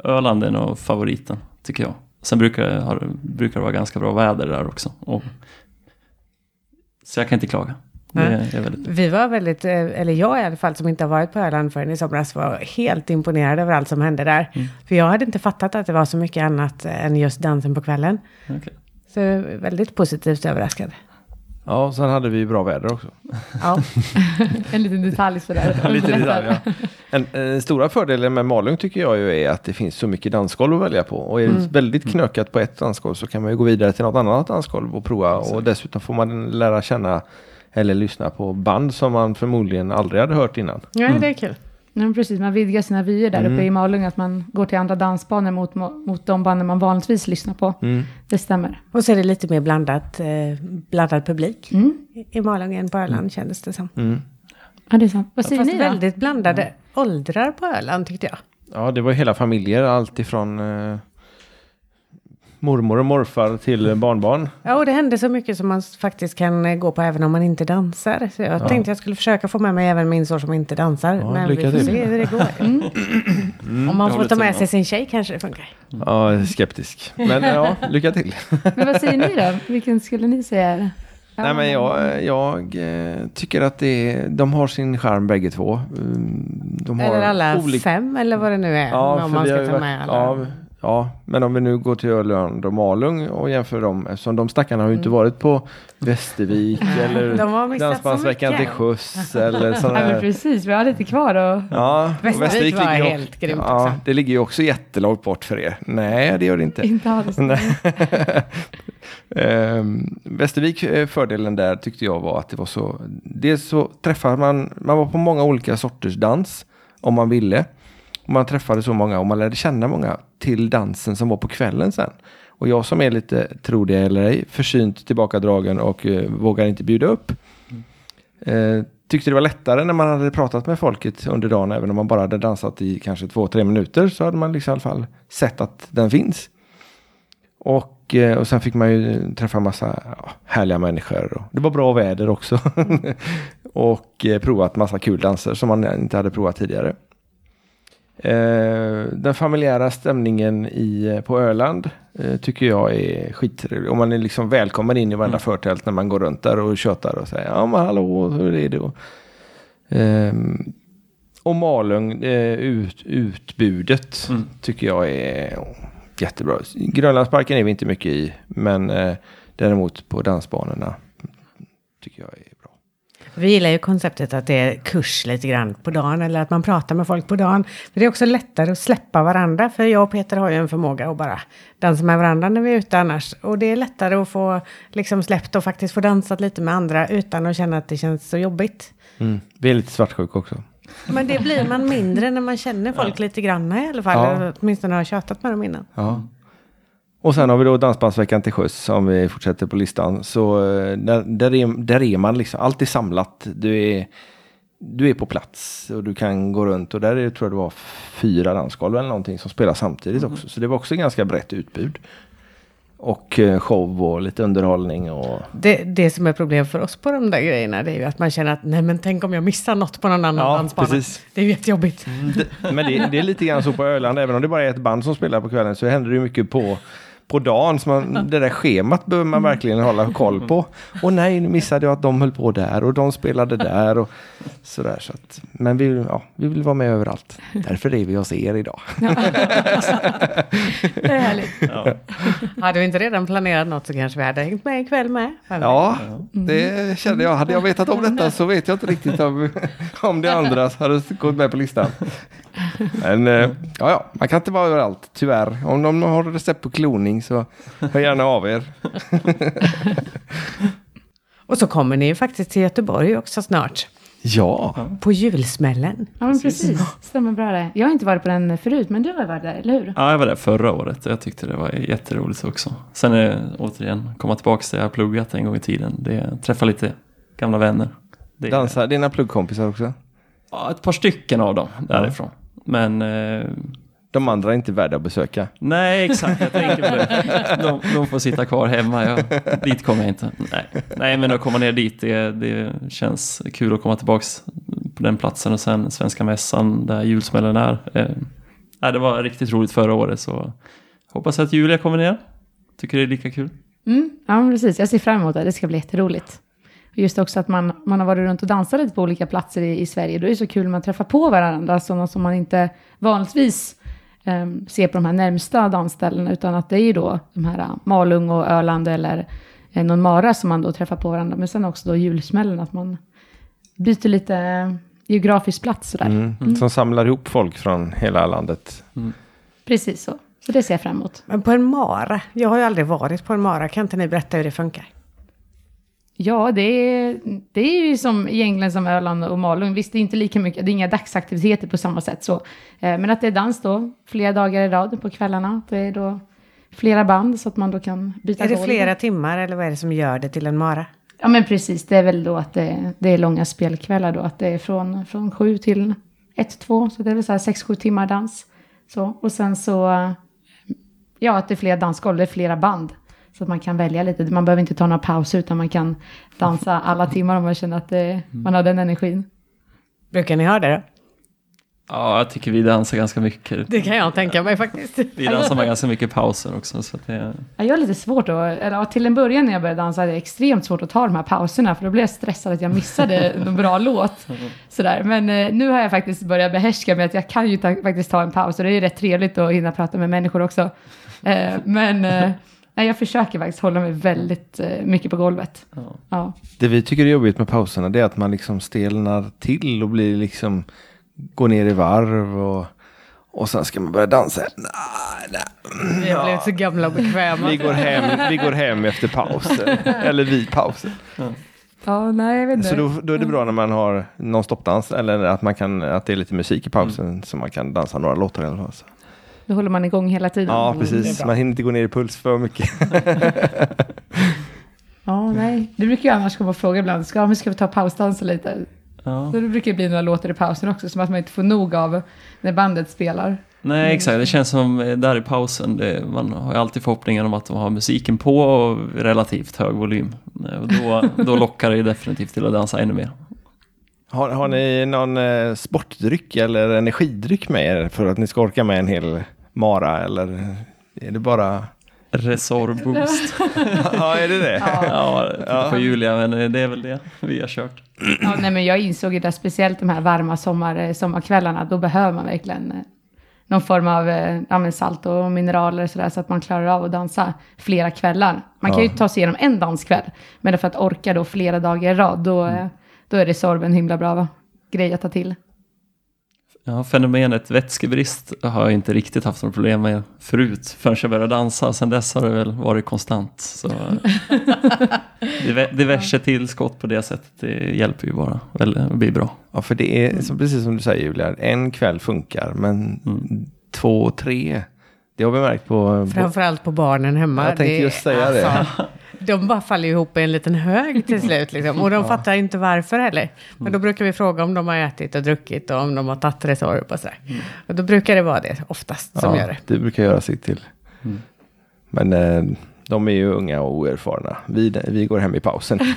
Öland är nog favoriten, tycker jag. Sen brukar det, har, brukar det vara ganska bra väder där också. Och, så jag kan inte klaga. Väldigt, Vi var väldigt, eh, eller jag i alla fall som inte har varit på Öland förrän i somras var helt imponerad över allt som hände där. För jag hade inte fattat att det var så mycket annat än just dansen på kvällen. okej. Så väldigt positivt överraskad. Ja, sen hade vi bra väder också. Ja, En liten detalj sådär. Lite detalj, ja. En, en stora fördelen med Malung tycker jag ju är att det finns så mycket dansgolv att välja på. Och är det väldigt knökat på ett dansgolv så kan man ju gå vidare till något annat dansgolv och prova. Och dessutom får man lära känna eller lyssna på band som man förmodligen aldrig hade hört innan. ja det är kul. Ja, men precis, man vidgar sina vyer där uppe i Malung, att man går till andra dansbanor mot, mot de banden man vanligtvis lyssnar på. Det stämmer. Och så är det lite mer blandat, eh, blandad publik Mm. i- i Malung än på Öland kändes det som. Ja, det är sant. Vad säger Fast ni då? väldigt blandade åldrar på Öland tyckte jag. Ja, det var hela familjer, allt ifrån eh, mormor och morfar till barnbarn. Ja, och det hände så mycket som man faktiskt kan eh, gå på även om man inte dansar. Så jag tänkte jag skulle försöka få med mig även min son som inte dansar. Ja, men lycka vi får till. se hur det går. Om man får ta med sig sin tjej kanske det funkar. Ja, jag är skeptisk. Men ja, lycka till. Men vad säger ni då? Vilken skulle ni säga är? Nej, men jag, jag eh, tycker att det är, de har sin charm bägge två. Mm, De har Eller alla olika- fem eller vad det nu är. Ja, om för man ska ta varit, med alla. ja, Ja, men om vi nu går till Öland och Malung och jämför dem, eftersom de stackarna har ju inte varit på Västervik eller Dansbandsveckan till skjuts eller sådana Ja, precis, vi har lite kvar och Ja, och Västervik var ligger helt grymt Ja, också. det ligger ju också jättelångt bort för er. Nej, det gör det inte. inte alls. Ehm, Västervik, eh, fördelen där tyckte jag var att det var så, dels så träffade man, man var på många olika sorters dans om man ville. Och man träffade så många och man lärde känna många till dansen som var på kvällen sen. Och jag som är lite, tro det eller ej, försynt tillbakadragen och eh, vågar inte bjuda upp. Eh, tyckte det var lättare när man hade pratat med folket under dagen, även om man bara hade dansat i kanske två, tre minuter, så hade man liksom i alla fall sett att den finns. Och, eh, och sen fick man ju träffa massa ja, härliga människor. Och det var bra väder också. och eh, provat massa kul danser som man inte hade provat tidigare. Eh, den familjära stämningen i, på Öland eh, tycker jag är skittrevlig. Och man är liksom välkommen in i varenda förtält när man går runt där och tjötar och säger ja men hallå, hur är det? Och, ehm, och Malung, eh, ut, utbudet Mm. tycker jag är jättebra. Grönlandsparken är vi inte mycket i, men däremot på dansbanorna tycker jag är. Vi gillar ju konceptet att det är kurs lite grann på dagen eller att man pratar med folk på dagen. För det är också lättare att släppa varandra. För jag och Peter har ju en förmåga att bara dansa med varandra när vi är ute annars. Och det är lättare att få liksom släppt och faktiskt få dansat lite med andra utan att känna att det känns så jobbigt. Mm. Vi är lite svartsjuka också. Men det blir man mindre när man känner folk lite grann i alla fall. Ja. Åtminstone har tjatat med dem innan. Ja. Och sen har vi då Dansbandsveckan till sjöss om vi fortsätter på listan. Så eh, där, där, är, där är man liksom, allt är samlat. Du är, du är på plats och du kan gå runt och där är, tror jag det var fyra dansgolv eller någonting som spelar samtidigt också. Så det var också ganska brett utbud. Och eh, show och lite underhållning och Det, det som är problem för oss på de där grejerna det är ju att man känner att nej men tänk om jag missar något på någon annan Ja, dansbana. precis. Det är ju jättejobbigt. Det, men det, det är lite grann så på Öland, även om det bara är ett band som spelar på kvällen så händer det ju mycket på, på dagen. Så man, det där schemat behöver man verkligen hålla koll på. Och nej, nu missade jag att de höll på där och de spelade där och sådär. Så att, men vi, ja, vi vill vara med överallt. Därför är vi hos er idag. Det är härligt. Ja. Hade vi inte redan planerat något så kanske vi hade hängt med ikväll med. Ja, det kände jag. Hade jag vetat om detta så vet jag inte riktigt om, om det andra hade gått med på listan. Men eh, ja, ja, man kan inte vara överallt, tyvärr. Om de har recept på kloning så hör gärna av er. Och så kommer ni ju faktiskt till Göteborg också snart. Ja, På julsmällen. Ja, men precis. Stämmer bra det. Jag har inte varit på den förut, men du har varit där, eller hur? ja, jag var där förra året och jag tyckte det var jätteroligt också. Sen är det återigen komma tillbaka till det jag pluggat en gång i tiden. Det träffa lite gamla vänner. Det är, dansar dina pluggkompisar också? Ja, ett par stycken av dem därifrån. Men eh, De andra är inte värda att besöka. nej, exakt. Jag tänker på det. De, de får sitta kvar hemma. Jag, dit kommer jag inte. Nej, nej men att komma ner dit, det, det känns kul att komma tillbaka på den platsen. Och sen Svenska Mässan, där julsmällen är. Eh, det var riktigt roligt förra året. Så hoppas att Julia kommer ner. Tycker det är lika kul. Mm, ja, precis. Jag ser fram emot det. Det ska bli jätteroligt. Just också att man, man har varit runt och dansat lite på olika platser i, i Sverige. Då är det så kul när man träffar på varandra, sådana som man inte vanligtvis em, ser på de här närmsta dansställena, utan att det är ju då de här uh, Malung och Öland eller eh, någon Mara som man då träffar på varandra. Men sen också då julsmällen, att man byter lite eh, geografisk plats sådär. Mm. Som samlar ihop folk från hela landet. Precis så. Så det ser jag fram emot. Men på en mara, jag har ju aldrig varit på en mara, kan inte ni berätta hur det funkar? Ja, det är, det är ju som egentligen som Öland och Malung. Visst, det är inte lika mycket, det är inga dagsaktiviteter på samma sätt så. Eh, Men att det är dans då, flera dagar i rad på kvällarna. Det är då flera band så att man då kan byta Är det flera timmar eller vad är det som gör det till en mara? Ja, men precis. Det är väl då att det, det är långa spelkvällar då. Att det är från, från sju till ett, två. Så det är väl så här sex, sju timmar dans. Så. Och sen så, eh, ja, att det är flera dansgolv, det är flera band. Så att man kan välja lite. Man behöver inte ta några pauser utan man kan dansa alla timmar om man känner att det, man har den energin. Brukar ni ha det då? Ja, jag tycker vi dansar ganska mycket. Det kan jag tänka mig faktiskt. Vi dansar med ganska mycket pauser också. Så att det, Ja, Jag har lite svårt att, eller till en början när jag började dansa hade jag extremt svårt att ta de här pauserna för då blev jag stressad att jag missade en bra låt. Sådär. Men eh, nu har jag faktiskt börjat behärska med att jag kan ju ta, faktiskt ta en paus och det är ju rätt trevligt att hinna prata med människor också. Eh, men eh, nej, jag försöker faktiskt hålla mig väldigt eh, mycket på golvet. ja. Ja. Det vi tycker är jobbigt med pauserna det är att man liksom stelnar till och blir liksom går ner i varv och, och sen ska man börja dansa. Nej, nej. Vi har blivit så gamla och bekväma. Vi går hem, vi går hem efter pausen. Eller vid pausen. ja, nej jag vet inte. Så då, då är det bra när man har någon stoppdans eller att, man kan, att det är lite musik i pausen så man kan dansa några låtar i alla fall. Då håller man igång hela tiden. Ja, Mm, precis. Man hinner inte gå ner i puls för mycket. Ja, nej. Det brukar ju annars komma och fråga ibland, ska, men ska vi ta pausdansa lite? Ja. Så det brukar det bli några låtar i pausen också, som att man inte får nog av när bandet spelar. Nej, exakt. Det känns som eh, där i pausen, det, man har ju alltid förhoppningen om att de har musiken på och relativt hög volym. Eh, Och då, då lockar det ju definitivt till att dansa ännu mer. Har, har ni någon eh, sportdryck eller energidryck med er för att ni ska orka med en hel mara eller är det bara... Resor Boost. ja, är det det? Ja, Ja. på Julia, men eh, det är väl det vi har kört. Ja, nej, men jag insåg ju det, speciellt de här varma sommar, sommarkvällarna, då behöver man verkligen eh, någon form av eh, ja, men salt och mineraler så, där, så att man klarar av att dansa flera kvällar. Man kan Ja. ju ta sig igenom en danskväll, men för att orka då flera dagar i rad, då, eh, då är det sorb en himla bra grej att ta till. Ja, fenomenet vätskebrist har jag inte riktigt haft några problem med förut förrän jag började dansa. Sen dess har det väl varit konstant. Så diver- diverse tillskott på det sättet det hjälper ju bara. Det blir bra. Ja, för det är så precis som du säger Julia, en kväll funkar, men Mm. två, tre, det har vi märkt på... Framförallt på barnen hemma. Jag tänkte Det- just säga det. De bara faller ihop i en liten hög till slut. Liksom. Och de fattar inte varför heller. Men då brukar vi fråga om de har ätit och druckit och om de har tagit Resorb och sådär. Och då brukar det vara det oftast som ja, gör det. det brukar göra sig till. Mm. Men eh, de är ju unga och oerfarna. Vi, vi går hem i pausen.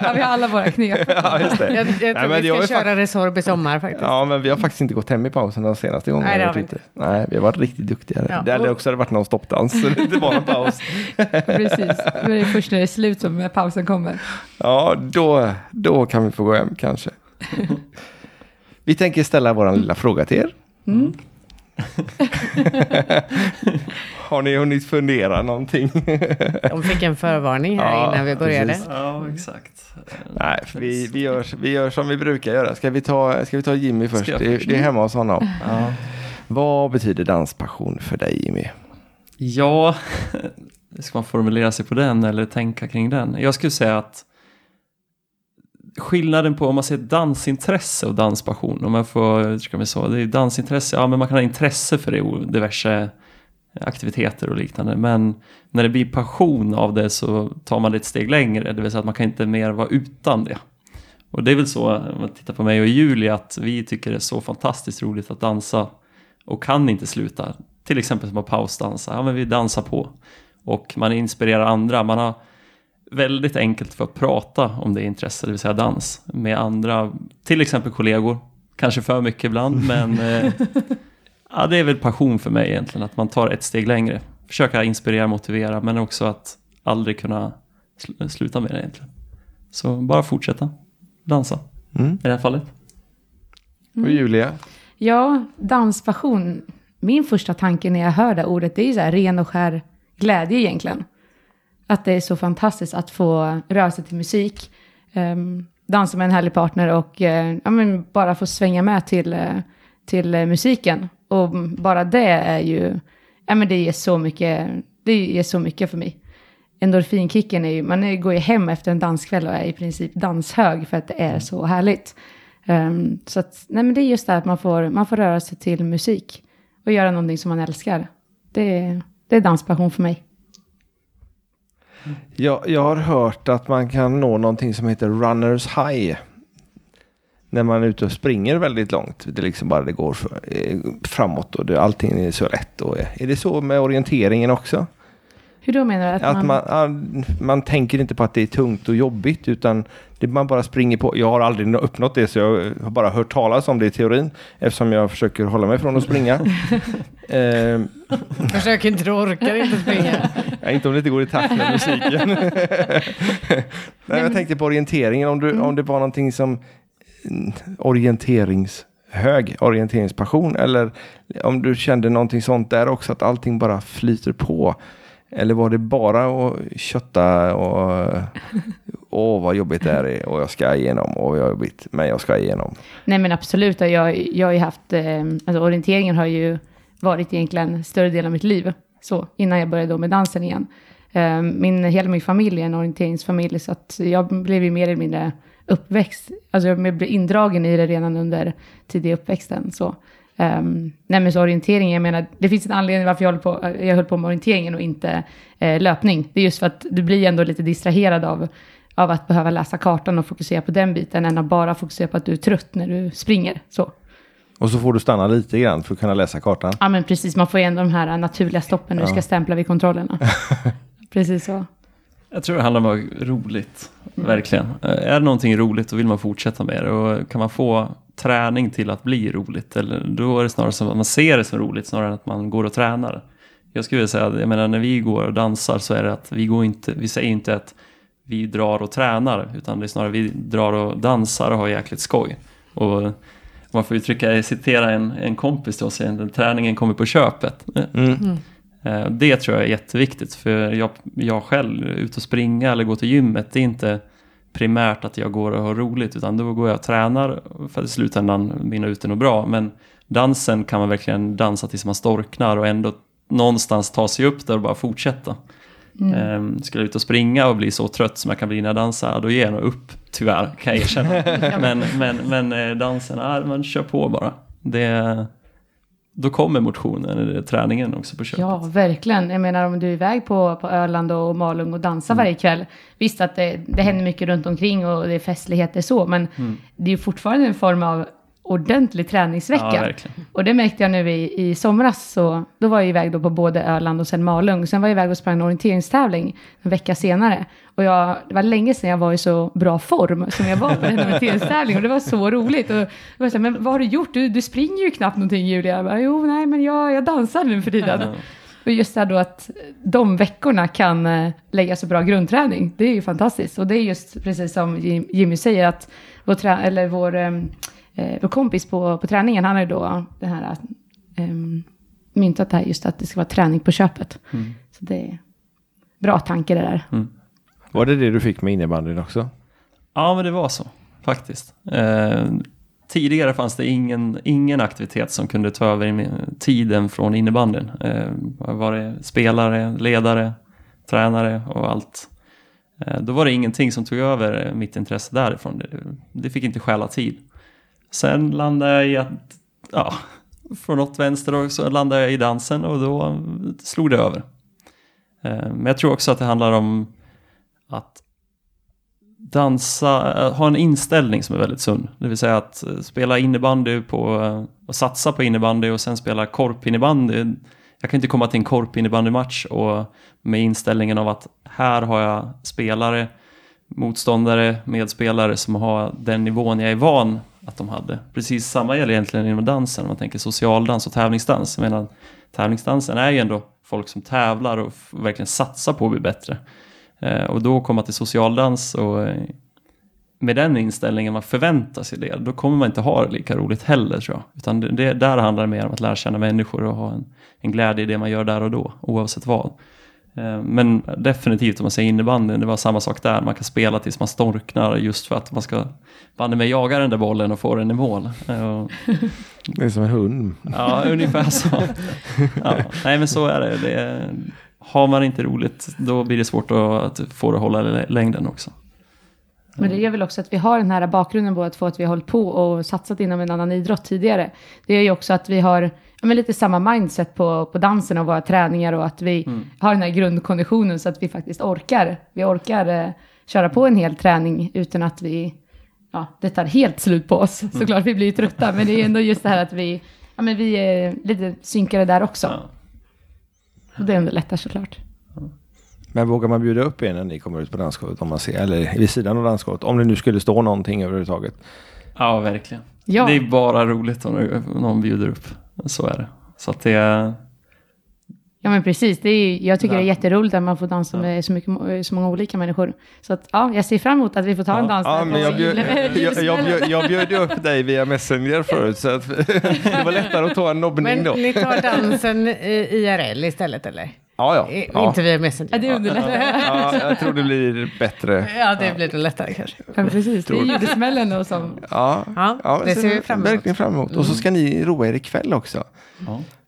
Ja, vi har alla våra knep. ja, just det. Jag, jag tror Nej, men vi jag ska köra Resorb i sommar faktiskt. Ja, men vi har faktiskt inte gått hem i pausen de senaste gångerna. Nej, det har vi tyckte. Nej, vi har varit riktigt duktiga. Ja, Det hade också varit någon stoppdans, så det inte var någon paus. Precis, då är det först när det är slut som pausen kommer. Ja, då, då kan vi få gå hem kanske. Vi tänker ställa vår lilla fråga till er. Mm. Har ni hunnit fundera någonting? De fick en förvarning här Ja, innan vi började. precis. Ja, exakt. Nej, vi, vi, gör, vi gör som vi brukar göra. Ska vi ta, ska vi ta Jimmy först? Det, först? det är hemma hos honom. Ja. Vad betyder danspassion för dig Jimmy? Ja, ska man formulera sig på den eller tänka kring den? Jag skulle säga att skillnaden på om man ser dansintresse och danspassion, om jag får uttrycka mig så, det är dansintresse, ja men man kan ha intresse för det diverse aktiviteter och liknande, men när det blir passion av det så tar man det ett steg längre, det vill säga att man kan inte mer vara utan det. Och det är väl så, om man tittar på mig och Julia, att vi tycker det är så fantastiskt roligt att dansa och kan inte sluta. Till exempel som att pausdansa, ja men vi dansar på. Och man inspirerar andra, man har väldigt enkelt för att prata om det intresse, det vill säga dans, med andra, till exempel kollegor. Kanske för mycket ibland, men eh, ja, det är väl passion för mig egentligen, att man tar ett steg längre. Försöka inspirera, motivera, men också att aldrig kunna sl- sluta med det egentligen. Så bara fortsätta dansa Mm. i det här fallet. Och Julia? Ja, danspassion. Min första tanke när jag hör det ordet, det är ju så här ren och skär glädje egentligen. Att det är så fantastiskt att få röra sig till musik, um, dansa med en härlig partner och eh, ja, men bara få svänga med till, eh, till eh, musiken. Och bara det är ju, ja men det ger så mycket, det ger så mycket för mig. Endorfinkicken är ju, man går ju hem efter en danskväll och är i princip danshög för att det är så härligt. Um, så att, nej men det är just det här att man får, man får röra sig till musik och göra någonting som man älskar. Det är, det är danspassion för mig. Jag, jag har hört att man kan nå någonting som heter runners high. När man är ute och springer väldigt långt. Det är liksom bara det går eh, framåt och det, allting är så lätt. Och, är det så med orienteringen också? Hur då menar du? Att, Att man... man, man tänker inte på att det är tungt och jobbigt utan det man bara springer på. Jag har aldrig nå- uppnått det så jag har bara hört talas om det i teorin eftersom jag försöker hålla mig från att springa. eh, Försök inte, du orkar inte springa. ja, inte om det inte går i takt med musiken. Nej, jag tänkte på orienteringen om, du, om det var någonting som orienterings hög orienteringspassion eller om du kände någonting sånt där också att allting bara flyter på. Eller var det bara att kötta och åh vad jobbigt det här är och jag ska igenom och vad jobbigt men jag ska igenom. Nej men absolut, jag, jag har ju haft, eh, alltså orienteringen har ju varit egentligen större del av mitt liv. Så, innan jag började då med dansen igen. Eh, min, hela min familj är en orienteringsfamilj, så att jag blev ju mer eller mindre uppväxt, alltså jag blev indragen i det redan under tidiga uppväxten. Så. Um, nej men så orientering, jag menar, det finns en anledning varför jag, håller på, jag höll på med orienteringen och inte eh, löpning. Det är just för att du blir ändå lite distraherad av, av att behöva läsa kartan och fokusera på den biten, än att bara fokusera på att du är trött när du springer. Så. Och så får du stanna lite grann för att kunna läsa kartan. Ja men precis, man får ju ändå de här naturliga stoppen när du Ja. ska stämpla vid kontrollerna. precis så. Jag tror det handlar om att vara roligt, verkligen. Eh, Är det någonting roligt då vill man fortsätta med det och kan man få träning till att bli roligt, eller, då är det snarare som att man ser det som roligt snarare än att man går och tränar. Jag skulle vilja säga att jag menar, när vi går och dansar så är det att vi, går inte, vi säger inte att vi drar och tränar, utan det är snarare vi drar och dansar och har jäkligt skoj. Och man får uttrycka, citera en, en kompis till oss, en, träningen kommer på köpet. Mm. Eh, Det tror jag är jätteviktigt för jag, jag själv, ut och springa eller gå till gymmet, det är inte primärt att jag går och har roligt utan då går jag och tränar för att i slutändan vinna ut det något bra. Men dansen kan man verkligen dansa tills man storknar och ändå någonstans ta sig upp där och bara fortsätta. Mm. Mm. Skulle jag ut och springa och bli så trött som jag kan bli när jag dansar, då ger jag nog upp tyvärr kan jag erkänna. men, men, men eh, dansen, ja, man kör på bara. Det, då kommer motionen, eller träningen också på köpet. Ja, verkligen. Jag menar om du är iväg på, på Öland och Malung och dansar varje kväll. Visst att det, det händer mycket runt omkring och det är festligheter så, men Mm. det är ju fortfarande en form av ordentlig träningsvecka. Ja, och det märkte jag nu i, i somras, så då var jag iväg då på både Öland och sen Malung. Sen var jag iväg och sprang en orienteringstävling en vecka senare. Och jag, det var länge sedan jag var i så bra form som jag var på den orienteringstävlingen. Och det var så roligt. Och jag var så här, men vad har du gjort? Du, du springer ju knappt någonting Julia. Jag bara, jo, nej, men jag, jag dansar nu för tiden. Ja. Och just det här då att de veckorna kan eh, lägga så bra grundträning, det är ju fantastiskt. Och det är just precis som Jim- Jimmy säger att vår, eller vår, ehm, eh, vår kompis på, på träningen, han har ju då det här um, myntat det här just att det ska vara träning på köpet. Mm. Så det är bra tanke det där. Var det det du fick med innebandyn också? Ja, men det var så faktiskt. Eh, tidigare fanns det ingen, ingen aktivitet som kunde ta över tiden från innebandyn. Eh, var det spelare, ledare, tränare och allt. Eh, då var det ingenting som tog över eh, mitt intresse därifrån. Det, det fick inte stjäla tid. Sen landade jag i att, ja, från något vänster också landade jag i dansen och då slog det över. Eh, men jag tror också att det handlar om att dansa, eh, ha en inställning som är väldigt sund. Det vill säga att eh, spela innebandy på, och satsa på innebandy och sen spela korpinnebandy. Jag kan inte komma till en korpinnebandymatch och med inställningen av att här har jag spelare, motståndare, medspelare som har den nivån jag är van att de hade. Precis samma gäller egentligen inom dansen, om man tänker socialdans och tävlingsdans. Medan tävlingsdansen är ju ändå folk som tävlar och verkligen satsar på att bli bättre. Eh, och då komma till socialdans och eh, med den inställningen man förväntar sig det, då kommer man inte ha det lika roligt heller tror jag. Utan det, det, där handlar det mer om att lära känna människor och ha en, en glädje i det man gör där och då, oavsett vad. Eh, Men definitivt om man säger innebandyn, det var samma sak där. Man kan spela tills man storknar just för att man ska banne med jaga den där bollen och få den i mål. Eh, Det är som en hund. Ja, ungefär så. Ja, nej, men så är det. det är, har man inte roligt, då blir det svårt att, få det att hålla lä- längden också. Men det gör väl också att vi har den här bakgrunden båda två, att vi har hållit på och satsat inom en annan idrott tidigare. Det gör ju också att vi har men lite samma mindset på, på dansen och våra träningar och att vi har den här grundkonditionen så att vi faktiskt orkar. Vi orkar eh, köra på en hel träning utan att vi, ja, det tar helt slut på oss. Såklart, vi blir ju trötta, men det är ändå just det här att vi, ja, men vi är lite synkade där också. Ja. Och det underlättar såklart. Men vågar man bjuda upp er när ni kommer ut på dansgolvet? Om man ser, eller vid sidan av dansgolvet? Om det nu skulle stå någonting överhuvudtaget. Ja, verkligen. Ja. Det är bara roligt om någon bjuder upp. Så är det. Så att det är... Ja men precis, det är, jag tycker Ja. det är jätteroligt att man får dansa Ja. med så, mycket, så många olika människor. Så att, ja, jag ser fram emot att vi får ta en dans. Ja, men jag bjöd, jag, jag, bjöd, jag bjöd upp dig via Messenger förut så att det var lättare att ta en nobbning Men då. ni tar dansen i IRL istället eller? Ja, ja. I- ja. Inte via Messenger? Ja, det underlättar. ja. Jag tror det blir bättre. Ja, det blir nog lättare kanske. Ja, precis. Det är ljudesmällen då som... Ja, Ja, det ser vi fram emot. Verkligen fram emot. Och så ska ni roa er ikväll också.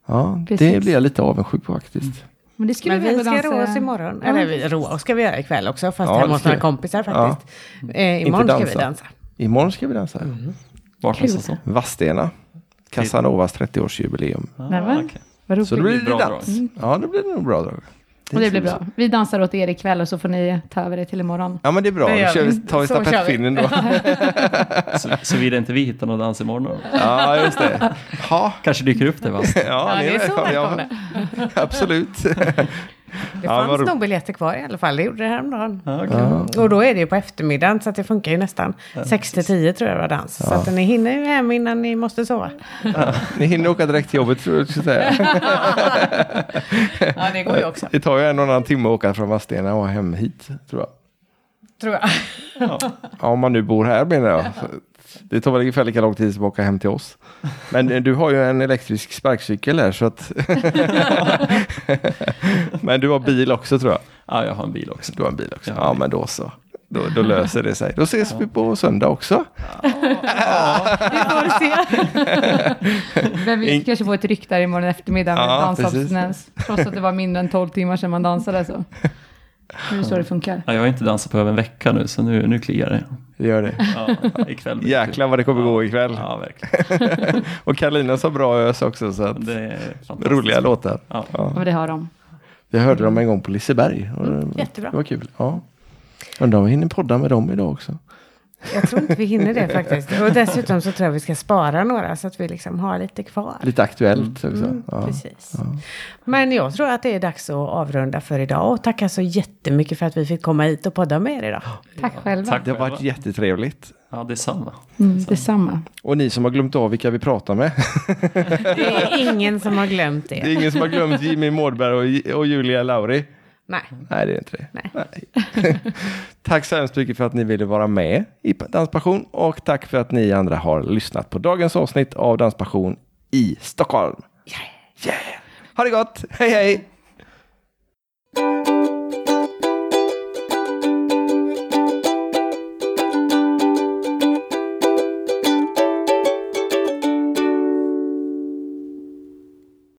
Ja. Ja, det Precis. blir jag lite avundsjuk på faktiskt. Men det skulle Men vi vi ska dansa- roa oss imorgon. Ja. Eller vi roa oss ska vi göra ikväll också, fast Ja, det hemma hos några kompisar faktiskt. Eh, imorgon ska vi dansa. Imorgon ska vi dansa. Vart Kul. någonstans då? Vadstena. Casanovas 30-årsjubileum. Ah, roligt. Så då blir det dans. Ja, det blir nog bra drag. Och det blir bra. Vi dansar åt er ikväll och så får ni ta över det till imorgon. Ja, men det är bra. Det Då kör vi. tar vi stafettpinnen då. Så, Såvida inte vi hittar någon dans imorgon då. Ja, just det. Ja, Kanske dyker upp det va? ja, Ja, ni det är så välkomna. ja. Absolut. Det Ja, fanns ro- nog biljetter kvar i alla fall, det gjorde det häromdagen. Ja, okej. Och då är det ju på eftermiddagen så att det funkar ju nästan. 6 till 10 tror jag var dans. Så att ni hinner ju hem innan ni måste sova. Ni hinner åka direkt till jobbet tror jag du säga. Ja, det går ju också. Det tar ju en och en annan timme att åka från Vadstena och hem hit tror jag. Tror jag. Ja, om man nu bor här menar jag. Det tar väl ungefär lika lång tid som att åka hem till oss. Men eh, du har ju en elektrisk sparkcykel här så att... men du har bil också tror jag. Ja, jag har en bil också. Du har en bil också. Ja. Ja, men då så. Då, då löser det sig. Då ses vi på söndag också. Vi får se. Men vi kanske får ett ryck där imorgon eftermiddag med Ja, dansabstinens. Trots att det var mindre än 12 timmar sedan man dansade. Så. Det är så det funkar. Ja, jag har inte dansat på över en vecka nu, så nu, nu kliar det. Det gör det. Ja, ikväll. det. Jäklar vad det kommer gå ikväll. Ja, verkligen. Och Karolina så bra ös också. Så att, Det roliga låtar. Ja. Ja. Ja, det har de. Vi hörde dem en gång på Liseberg. Och det- jättebra. Det var kul. Ja. Undrar om vi hinner podda med dem idag också. Jag tror inte vi hinner det faktiskt. Och dessutom så tror jag vi ska spara några så att vi liksom har lite kvar. Lite aktuellt också. Mm, Ja. Precis. Men jag tror att det är dags att avrunda för idag. Och tacka så jättemycket för att vi fick komma hit och podda med er idag. Tack själva. Tack Det har varit jättetrevligt. Ja, detsamma. Mm, detsamma. Och ni som har glömt av vilka vi pratar med. Det är ingen som har glömt Det är det. ingen som har glömt Jimmy Mårdberg och, och Julia Lauri. Nej. Nej, det är inte det. Nej. tack så hemskt mycket för att ni ville vara med i Danspassion och tack för att ni andra har lyssnat på dagens avsnitt av Danspassion i Stockholm. Yeah. Ha det gott! Hej hej!